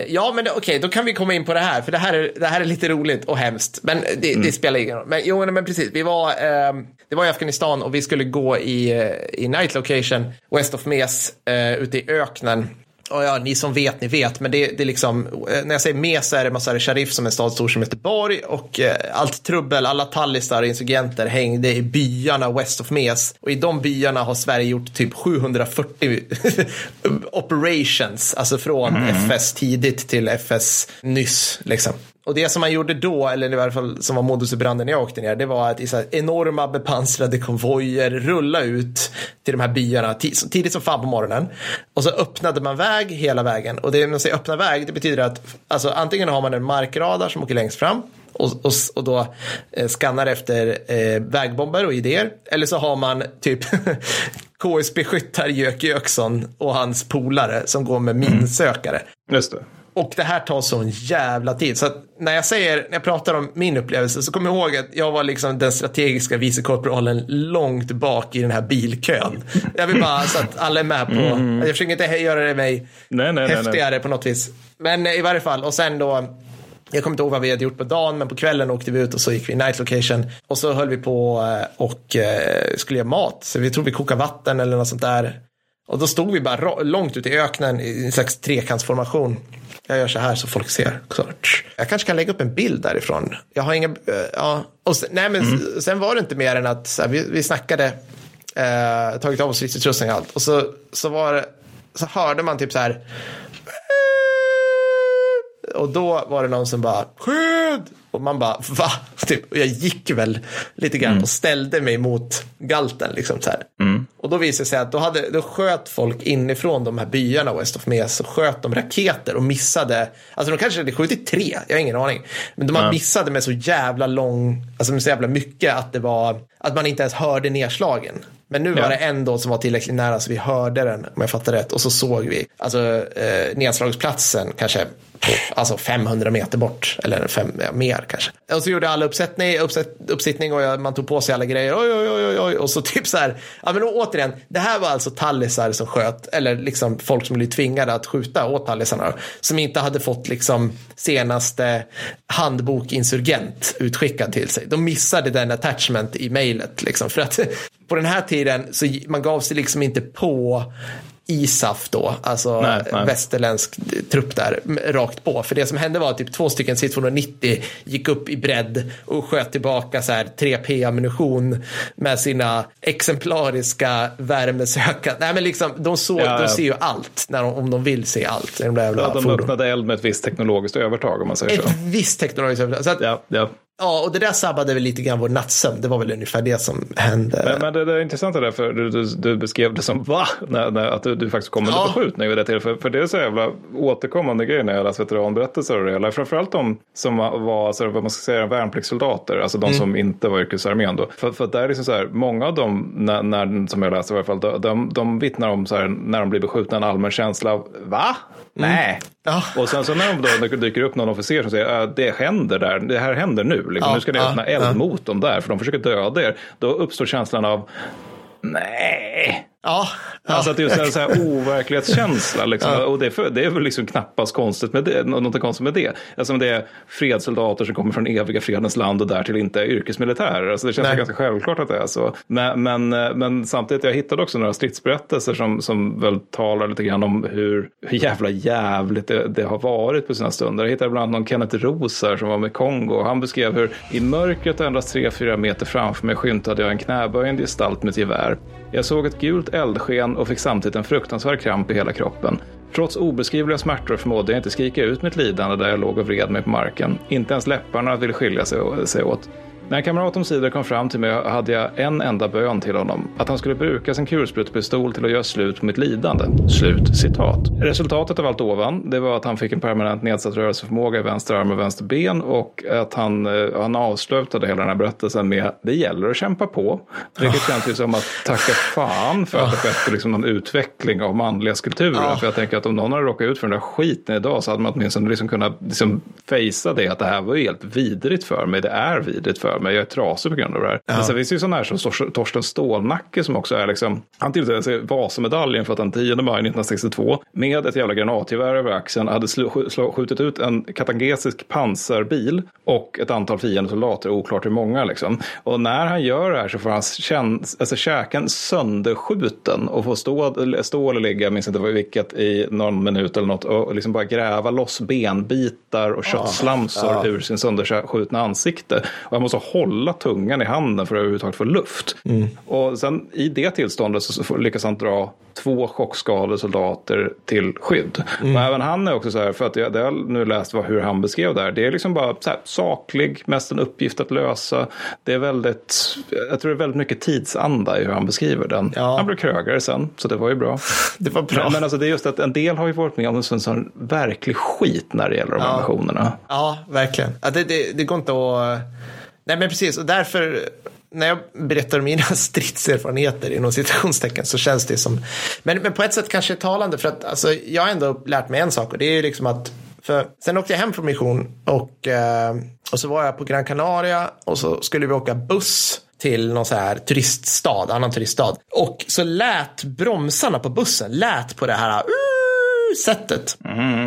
ja, men okej, då kan vi komma in på det här, för det här är, det här är lite roligt och hemskt. Men det, Mm. det spelar ingen roll. Men, jo, men precis, vi var, eh, det var i Afghanistan och vi skulle gå i, eh, i night location, West of Mes, eh, ute i öknen. Och ja, ni som vet, ni vet, men det, det är liksom, eh, när jag säger Mes så är det Masar Sharif som är en stad stor som Göteborg och eh, allt trubbel, alla tallisar och insurgenter hängde i byarna West of Mes. Och i de byarna har Sverige gjort typ 740 operations, alltså från FS tidigt till FS nyss. Liksom. Och det som man gjorde då, eller i alla fall som var modus operandi branden när jag åkte ner, det var att i så här enorma bepansrade konvojer rulla ut till de här byarna tidigt som fan på morgonen. Och så öppnade man väg hela vägen. Och det man säger öppna väg, det betyder att alltså, antingen har man en markradar som åker längst fram och, och, och då eh, skannar efter eh, vägbomber och idéer. Eller så har man typ KSB-skyttar Jöke Jöksson och hans polare som går med minsökare. Just det. Och det här tar sån jävla tid. Så när jag säger, när jag pratar om min upplevelse så kom jag ihåg att jag var liksom den strategiska vicekorpralen långt bak i den här bilkön. Jag vill bara så att alla är med på, jag försöker inte göra det mig Nej, nej, nej, nej. häftigare på något vis. Men i varje fall, och sen då, jag kommer inte ihåg vad vi hade gjort på dagen, men på kvällen åkte vi ut och så gick vi i night location. Och så höll vi på eh, och eh, skulle göra mat. Så vi tror vi kokade vatten eller något sånt där. Och då stod vi bara ra- långt ute i öknen i en slags trekantsformation. Jag gör så här så folk ser. också. Jag kanske kan lägga upp en bild därifrån. Jag har inga, eh, ja. Och sen, nej men s- sen var det inte mer än att så här, vi, vi snackade, eh, tagit av oss stridsutrustning och allt. Och så, så var det, så hörde man typ så här. Och då var det någon som bara skydd! Och man bara va? Typ, och jag gick väl lite grann och ställde mig mot galten. Liksom, så här. Och då visade det sig att då, hade, då sköt folk inifrån de här byarna West of Mes. Så sköt de raketer och missade. Alltså de kanske hade skjutit tre, jag har ingen aning. Men de missade med så jävla lång, alltså med så jävla mycket att det var, att man inte ens hörde nedslagen. Men nu Ja. var det en då som var tillräckligt nära så vi hörde den, om jag fattar rätt. Och så såg vi, alltså eh, nedslagsplatsen kanske alltså 500 meter bort. Eller fem, ja, mer kanske. Och så gjorde alla uppsättning, uppsätt, uppsittning och jag, man tog på sig alla grejer. Oj, oj, oj, oj, oj. Och så typ så här, ja men återigen, det här var alltså tallisar som sköt, eller liksom folk som blev tvingade att skjuta åt tallisarna. Som inte hade fått liksom senaste handbok insurgent utskickad till sig. De missade den attachment i mejlet liksom. För att på den här tiden så man gav sig liksom inte på ISAF då, alltså Nej, nej. västerländsk trupp där, rakt på. För det som hände var att typ två stycken SIT 290 gick upp i bredd och sköt tillbaka så här 3P-ammunition med sina exemplariska värmesökare. Nej men liksom, de, såg, Ja, ja. de ser ju allt, när de, om de vill se allt. De där jävla Ja, de öppnade eld med ett visst teknologiskt övertag om man säger så. Ett visst teknologiskt övertag. Så att, ja. Ja, och det där sabbade väl lite grann vår nattsömn. Det var väl ungefär det som hände. Men, men det, det är intressant det där, för du, du, du beskrev det som va? När, när, att du, du faktiskt kom Ja. beskjutning vid det tillfället. För, för det är så jävla återkommande grej när jag läser veteranberättelser och det hela. Framförallt de som var, alltså, vad man ska säga, värnpliktssoldater, alltså de som inte var yrkesarmén då. För, för där är liksom så här, många av dem, när, när, som jag läste i alla fall, de, de, de vittnar om så här, när de blir beskjutna, en allmän känsla av va? Nej. Ja. Och sen så när de då dyker upp någon officer som säger att det händer där, det här händer nu, liksom. Nu ska ni öppna eld mot dem där för de försöker döda er. Då uppstår känslan av nej. Ja, ja. Alltså att det är en så här overklighetskänsla. Liksom. Ja. Och det är, för, det är väl liksom knappast konstigt med det, något konstigt med det. Alltså det är fredssoldater som kommer från eviga fredens land och därtill inte är yrkesmilitärer. Alltså det känns Nej. ganska självklart att det är så. Men, men, men samtidigt, jag hittade också några stridsberättelser som, som väl talar lite grann om hur, hur jävla jävligt det, det har varit på sina stunder. Jag hittade bland annat någon Kenneth Roser som var med Kongo. Han beskrev hur i mörkret och endast 3-4 meter framför mig skymtade jag en knäböjande gestalt med ett gevär. Jag såg ett gult eldsken och fick samtidigt en fruktansvärd kramp i hela kroppen. Trots obeskrivliga smärtor förmådde jag inte skrika ut mitt lidande där jag låg och vred mig på marken. Inte ens läpparna ville skilja sig, åt. När en kamrat omsider kom fram till mig hade jag en enda bön till honom. Att han skulle bruka sin kulsprutepistol till att göra slut på mitt lidande. Slut citat. Resultatet av allt ovan, det var att han fick en permanent nedsatt rörelseförmåga i vänster arm och vänster ben och att han, eh, han avslutade hela den här berättelsen med det gäller att kämpa på. Vilket känns ju som att tacka fan för att det skett liksom någon utveckling av manliga skulpturer. Ja. För jag tänker att om någon hade råkat ut för den där skiten idag så hade man åtminstone liksom kunnat liksom fejsa det att det här var ju helt vidrigt för mig. Det är vidrigt för mig. Jag är trasig på grund av det här. Men sen finns det ju sådana här som Tor- Torsten Stålnacke som också är liksom, han tilldelade sig Vasamedaljen för att han 10 maj 1962 med ett jävla granatgevär över axeln hade skjutit ut en katangesisk pansarbil och ett antal fiendesoldater, oklart hur många liksom. Och när han gör det här så får han känn, alltså käken sönderskjuten och får stå, stå eller ligga, jag minns inte vilket, i någon minut eller något och liksom bara gräva loss benbitar och köttslamsor ur sin sönderskjutna ansikte. Och han måste hålla tungan i handen för att överhuvudtaget få luft. Och sen i det tillståndet så lyckas han dra två chockskadade soldater till skydd. Och även han är också så här, för att jag, det jag nu läst vad, hur han beskrev det här, det är liksom bara här, saklig, mest en uppgift att lösa. Det är väldigt, jag tror det är väldigt mycket tidsanda i hur han beskriver den. Ja. Han blev krögare sen, så det var ju bra. Det var bra. Men, men alltså det är just att en del har ju varit med om en sån, sån verklig skit när det gäller de Ja. ambitionerna. Ja, verkligen. Ja, det, det, det går inte att... Nej, men precis. Och därför, när jag berättar om mina stridserfarenheter inom citationstecken så känns det som... Men, men på ett sätt kanske talande för att alltså, jag har ändå lärt mig en sak och det är ju liksom att för sen åkte jag hem från mission och, eh, och så var jag på Gran Canaria och så skulle vi åka buss till någon så här turiststad, annan turiststad. Och så lät bromsarna på bussen, lät på det här uh, sättet.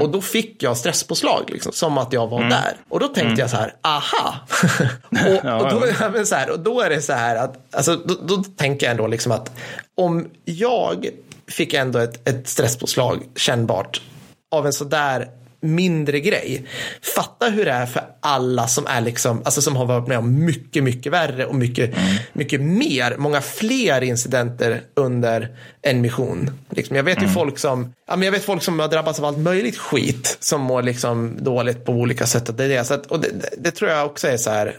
Och då fick jag stresspåslag, liksom, som att jag var där. Och då tänkte jag så här, aha. och, och, då, ja, så här, och då är det så här att, alltså, då, då tänker jag ändå liksom att om jag fick ändå ett, ett stresspåslag kännbart av en sådär mindre grej. Fatta hur det är för alla som är liksom, alltså som har varit med om mycket, mycket värre och mycket, mycket mer, många fler incidenter under en mission. Liksom, jag vet ju folk som, ja, men jag vet folk som har drabbats av allt möjligt skit som mår liksom dåligt på olika sätt. Och det, är det. Så att, och det, det, det tror jag också är så här,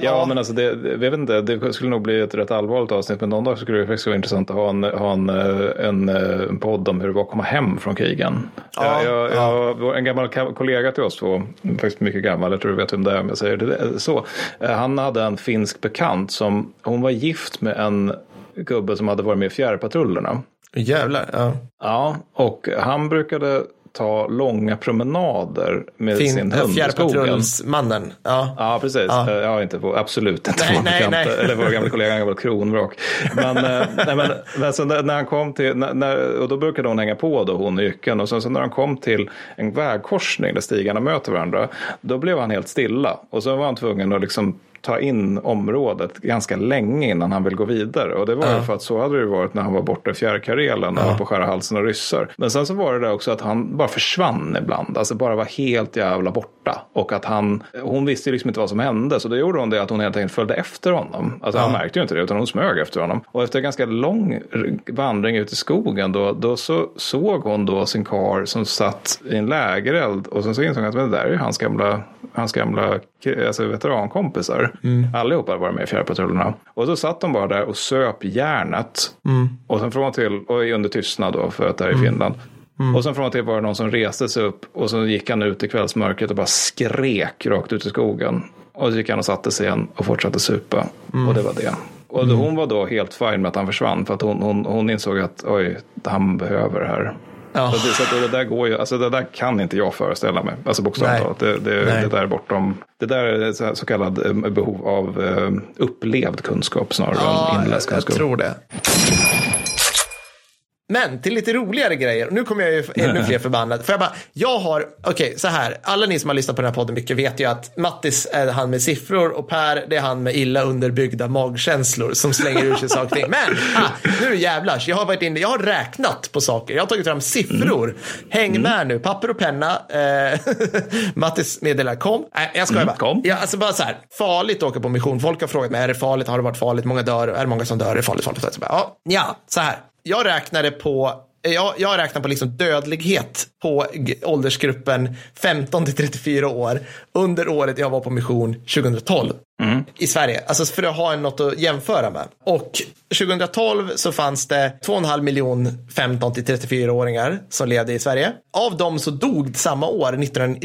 Ja, men alltså det, jag vet inte, det skulle nog bli ett rätt allvarligt avsnitt, men någon dag skulle det faktiskt vara intressant att ha en, ha en, eh, en, eh, en podd om hur det var att komma hem från krigen. Ja, jag, jag, jag, en gammal kollega till oss två, faktiskt mycket gammal, jag tror du vet vem det är om jag säger det så. Eh, Han hade en finsk bekant som, hon var gift med en gubbe som hade varit med i fjärrpatrullerna. jävlar. Ja. Ja, och han brukade ta långa promenader med sin Fin, hund i skogen. fjärrpatrullsmannen. Ja. Ja, precis. Ja. Ja. Ja, inte på, absolut inte Nej, vår nej, bekant, nej. eller vår gamla kollega, han var kronvrak. Men, eh, nej, men, men så när, han kom till, när, och då brukade hon hänga på då, hon och Jycken. Och sen så när han kom till en vägkorsning där stigarna möter varandra, då blev han helt stilla. Och så var han tvungen att liksom ta in området ganska länge innan han vill gå vidare. Och det var ju för att så hade det varit när han var borta i Fjärrkarelen och höll på att skära halsen av ryssar. Men sen så var det där också att han bara försvann ibland. Alltså bara var helt jävla borta. Och att han, hon visste liksom inte vad som hände. Så då gjorde hon det att hon helt enkelt följde efter honom. Alltså han märkte ju inte det utan hon smög efter honom. Och efter en ganska lång vandring ut i skogen då, då så såg hon då sin kar som satt i en lägereld. Och sen så insåg hon att men det där är ju hans gamla, hans gamla alltså veterankompisar. Allihopa hade varit med i fjärrpatrullerna. Och så satt de bara där och söp järnet. Och sen från och till, och under tystnad då för att det här är i Finland. Och sen från och till var det någon som reste sig upp och så gick han ut i kvällsmörkret och bara skrek rakt ut i skogen. Och så gick han och satte sig igen och fortsatte supa. Och det var det. Och då, hon var då helt fine med att han försvann för att hon, hon, hon insåg att oj, han behöver det här. Ja. Så, det, så det där går ju, alltså det där kan inte jag föreställa mig. Alltså bokstavligt talat. Det, det, det där är bortom, det där är så, så kallad eh, behov av eh, upplevd kunskap snarare än Ja, jag, inläst jag kunskap. tror det. Men till lite roligare grejer. Nu kommer jag ju ännu fler förbannade. För jag bara, jag har, okej okay, så här. Alla ni som har lyssnat på den här podden mycket vet ju att Mattis är han med siffror och Per det är han med illa underbyggda magkänslor som slänger ur sig saker och ting. Men ah, nu jävlars, jag har varit inne, jag har räknat på saker. Jag har tagit fram siffror. Mm. Häng med mm. nu, papper och penna. Eh, Mattis meddelar kom. Nej, jag skojar mm, bara. Kom. Ja, alltså bara så här, farligt att åka på mission. Folk har frågat mig, är det farligt? Har det varit farligt? Många dör. Är det många som dör? Är det farligt? farligt? Så bara, ja, så här jag räknade på jag, jag räknar på liksom dödlighet på åldersgruppen 15 till 34 år under året jag var på mission 2012 mm. i Sverige. Alltså för att ha något att jämföra med. Och 2012 så fanns det 2,5 miljon 15 till 34-åringar som levde i Sverige. Av dem så dog samma år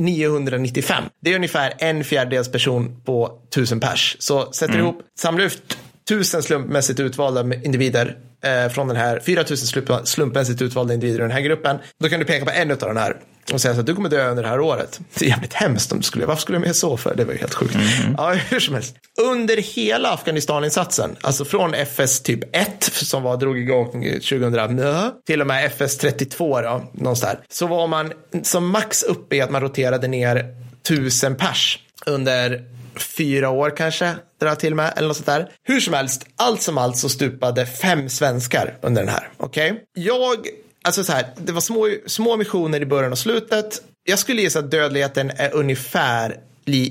995. Det är ungefär en fjärdedels person på tusen pers. Så sätter mm. ihop, samlar ut tusen slumpmässigt utvalda individer eh, från den här 4000 slumpmässigt utvalda individer i den här gruppen. Då kan du peka på en av den här och säga så att du kommer dö under det här året. Det är jävligt hemskt om du skulle, varför skulle jag med så för? Det var ju helt sjukt. Mm. Ja, hur som helst. Under hela Afghanistaninsatsen, alltså från FS typ 1 som var, drog igång 2000 till och med FS 32 då, någonstans där, så var man som max uppe i att man roterade ner tusen pers under fyra år kanske, drar till med, eller något sånt där. Hur som helst, allt som allt så stupade fem svenskar under den här. Okej? Okay? Jag, alltså så här, det var små, små missioner i början och slutet. Jag skulle gissa att dödligheten är ungefär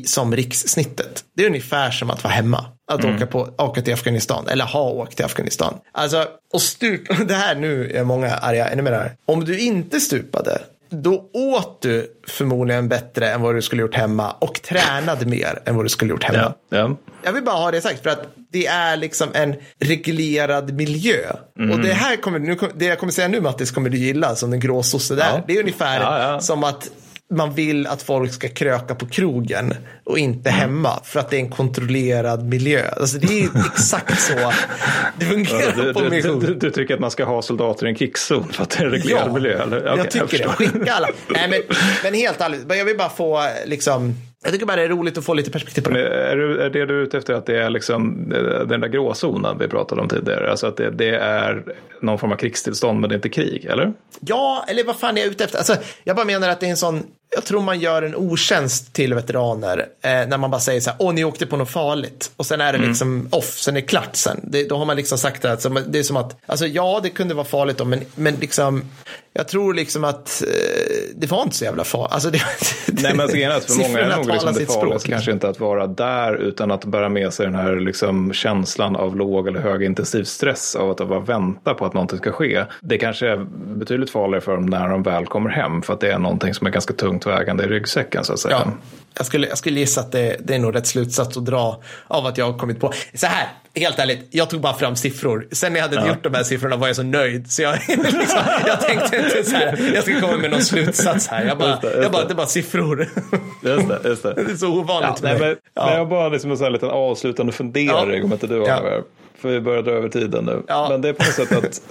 som rikssnittet. Det är ungefär som att vara hemma. Att mm. åka, på, åka till Afghanistan eller ha åkt till Afghanistan. Alltså, och stup, det här nu är många arga ännu mer. Om du inte stupade, då åt du förmodligen bättre än vad du skulle gjort hemma och tränade mer än vad du skulle gjort hemma. Ja, ja. Jag vill bara ha det sagt för att det är liksom en reglerad miljö. Mm. Och det här kommer, nu, det jag kommer säga nu Mattis kommer du gilla som den gråsosse där. Ja. Det är ungefär som att man vill att folk ska kröka på krogen och inte mm. hemma för att det är en kontrollerad miljö. Alltså det är exakt så det fungerar ja, du, på mission. Du, du, du, tycker att man ska ha soldater i en krigszon för att det är en reglerad ja, miljö? Eller? Okay, jag tycker jag det. Skicka alla. Nej, men, men helt ärligt, jag vill bara få liksom jag tycker bara det är roligt att få lite perspektiv på det. Är, du, är det du är ute efter att det är liksom den där gråzonen vi pratade om tidigare? Alltså att det, det, är någon form av krigstillstånd men det är inte krig, eller? Ja, eller vad fan är jag ute efter? Alltså, jag bara menar att det är en sån jag tror man gör en otjänst till veteraner eh, när man bara säger så här, åh ni åkte på något farligt och sen är det mm. liksom off, sen är det klart sen. Det, då har man liksom sagt det, alltså, det är som att, alltså ja det kunde vara farligt då, men, men liksom, jag tror liksom att eh, det var inte så jävla farligt. Alltså, det, Nej men alltså, för många är nog liksom det farligaste kanske inte att vara där utan att bära med sig den här liksom, känslan av låg eller högintensiv stress av att bara vänta på att någonting ska ske. Det kanske är betydligt farligare för dem när de väl kommer hem för att det är någonting som är ganska tungt tungt vägande i ryggsäcken så att säga. Ja. Jag skulle, jag skulle gissa att det, det är nog rätt slutsats att dra av att jag har kommit på. Så här, helt ärligt, jag tog bara fram siffror. Sen när jag hade ja. gjort de här siffrorna var jag så nöjd. Så jag, liksom, jag tänkte inte så här, jag ska komma med någon slutsats här. Jag bara, just det, just jag bara, det är bara siffror. Just det, just det. det är så ovanligt. Ja, nej, men, ja. men jag bara liksom en sån här liten avslutande fundering ja. om inte du har ja. För vi börjar dra över tiden nu. Ja. Men det är på något sätt att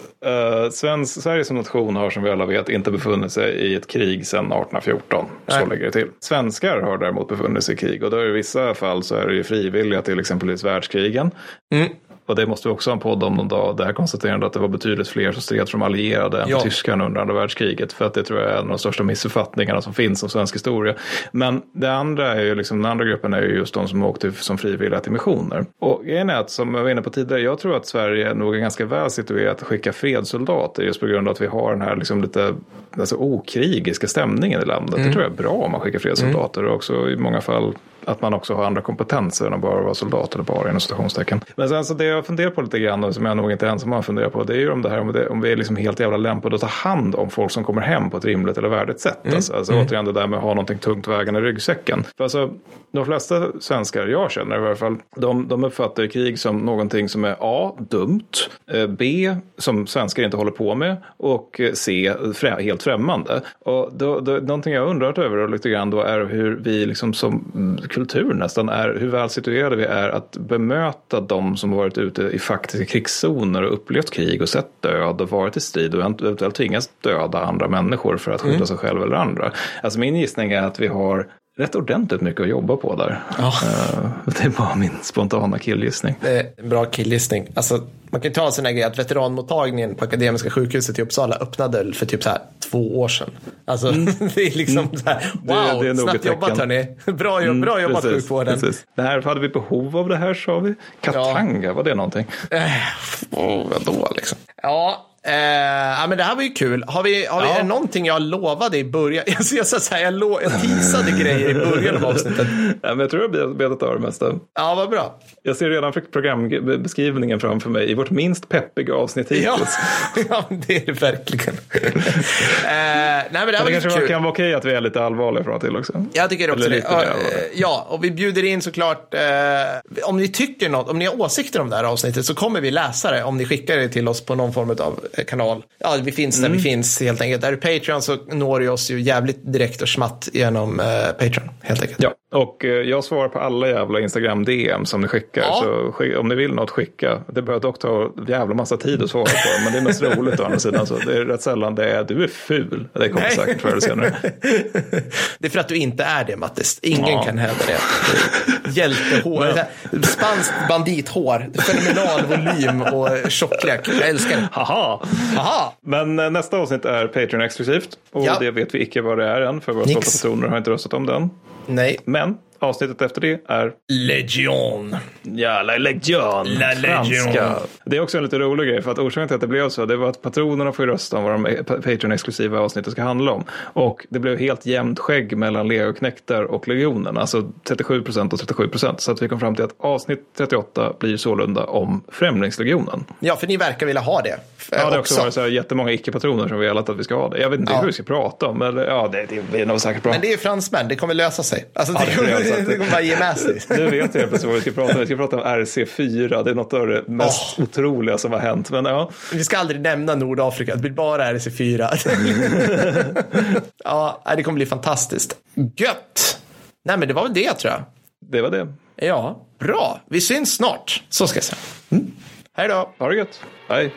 uh, Svensk, Sverige som nation har som vi alla vet inte befunnit sig i ett krig sedan 1814. Nej. Så ligger det till. Svenskar har däremot befunnit sig i krig och då är det i vissa fall så är det ju frivilliga till exempelvis världskrigen. Mm. Och det måste vi också ha en podd om någon dag. Där konstaterade att det var betydligt fler som stred de allierade än ja. tyskarna under andra världskriget. För att det tror jag är en av de största missuppfattningarna som finns om svensk historia. Men det andra är ju liksom, den andra gruppen är ju just de som åkte som frivilliga till missioner. Och grejen är att, som jag var inne på tidigare, jag tror att Sverige nog är ganska väl situerat att skicka fredssoldater just på grund av att vi har den här liksom lite alltså, okrigiska stämningen i landet. Mm. Det tror jag är bra om man skickar fredssoldater mm. och också i många fall att man också har andra kompetenser än att bara vara soldat eller bara inom citationstecken. Men sen så det jag funderar på lite grann och som jag nog inte är ensam om att fundera på det är ju om det här om, det, om vi är liksom helt jävla lämpade att ta hand om folk som kommer hem på ett rimligt eller värdigt sätt. Mm. Alltså, alltså mm. återigen det där med att ha någonting tungt vägande i ryggsäcken. För alltså, de flesta svenskar jag känner i alla fall, de, de uppfattar krig som någonting som är A. Dumt, eh, B. Som svenskar inte håller på med och eh, C. Frä, helt främmande. Och då, då, någonting jag undrat över lite grann då är hur vi liksom som kultur nästan är hur väl situerade vi är att bemöta de som varit ute i faktiska krigszoner och upplevt krig och sett död och varit i strid och eventuellt tvingats döda andra människor för att skydda mm. sig själv eller andra. Alltså min gissning är att vi har rätt ordentligt mycket att jobba på där. Ja. Eh, Det är bara min spontana killgissning. Det är en bra killgissning. Alltså, man kan ju ta en sån här grej att veteranmottagningen på Akademiska sjukhuset i Uppsala öppnade för typ så här två år sedan. Alltså, det är liksom så här, wow, Mm. det är snabbt jobbat hörni. Bra, jobb, bra jobbat Precis, sjukvården. precis. Det här, hade vi behov av det här sa vi. Katanga, var det någonting? Eh, oh, vadå liksom? Ja, eh, ja, men det här var ju kul. Har vi, har vi, Ja. är det någonting jag lovade i början? Jag, sa så här, jag, lo, jag teasade grejer i början av avsnittet. Ja, men jag tror jag har betat av det mesta. Ja, vad bra. Jag ser redan programbeskrivningen framför mig i vårt minst peppiga avsnitt Ja, hittills. ja men det är det verkligen. eh, nej, men det här Men det kanske kul. kan vara okej att vi är lite allvarliga från och till också. Jag tycker också Eller det. Ja, eh, ja, och vi bjuder in såklart. Eh, om ni tycker något, om ni har åsikter om det här avsnittet så kommer vi läsa det om ni skickar det till oss på någon form av kanal. Ja, vi finns där Mm. vi finns helt enkelt. Är du Patreon så når du oss ju jävligt direkt och smatt genom eh, Patreon helt enkelt. Ja, och eh, jag svarar på alla jävla Instagram-DM som ni skickar. Ja. Så skick, om ni vill något, skicka. Det behöver dock ta jävla massa tid att svara på. Men det är mest roligt å andra sidan. Så det är rätt sällan det är du är ful. Det kommer Nej. säkert förr eller senare. Det är för att du inte är det, Mattis. Ingen Ja. kan hävda det. Hjältehår, spanskt bandithår, fenomenal volym och tjocklek. Jag älskar det. Haha! Aha! Men eh, nästa avsnitt är Patreon-exklusivt. Och Ja. det vet vi icke vad det är än. För våra stolta patroner har inte röstat om den. Nej. Men Men. Avsnittet efter det är Legion. Ja, La Legion. La Legion. Franska. Det är också en lite rolig grej för att orsaken till att det blev så det var att patronerna får rösta om vad de Patreon-exklusiva avsnittet ska handla om. Och det blev helt jämnt skägg mellan Legoknektar och Legionen, alltså 37 procent och 37 procent. Så att vi kom fram till att avsnitt 38 blir sålunda om Främlingslegionen. Ja, för ni verkar vilja ha det. Ja, det har också varit så här jättemånga icke-patroner som velat att vi ska ha det. Jag vet inte Ja. hur vi ska prata om, men ja, det, det blir nog säkert bra. Men det är fransmän, det kommer lösa sig. Alltså, det, Ja, det kommer, det kommer bara ge med sig. Nu vet jag precis vad vi ska prata om. Vi ska prata om RC4. Det är något av det mest otroliga som har hänt. Men ja, Vi ska aldrig nämna Nordafrika, det blir bara RC4. ja, det kommer bli fantastiskt. Gött! Nej, men det var väl det tror jag. det var det. Ja, bra. Vi syns snart. Så ska jag säga. Mm. Hej då. Ha det gött. Hej.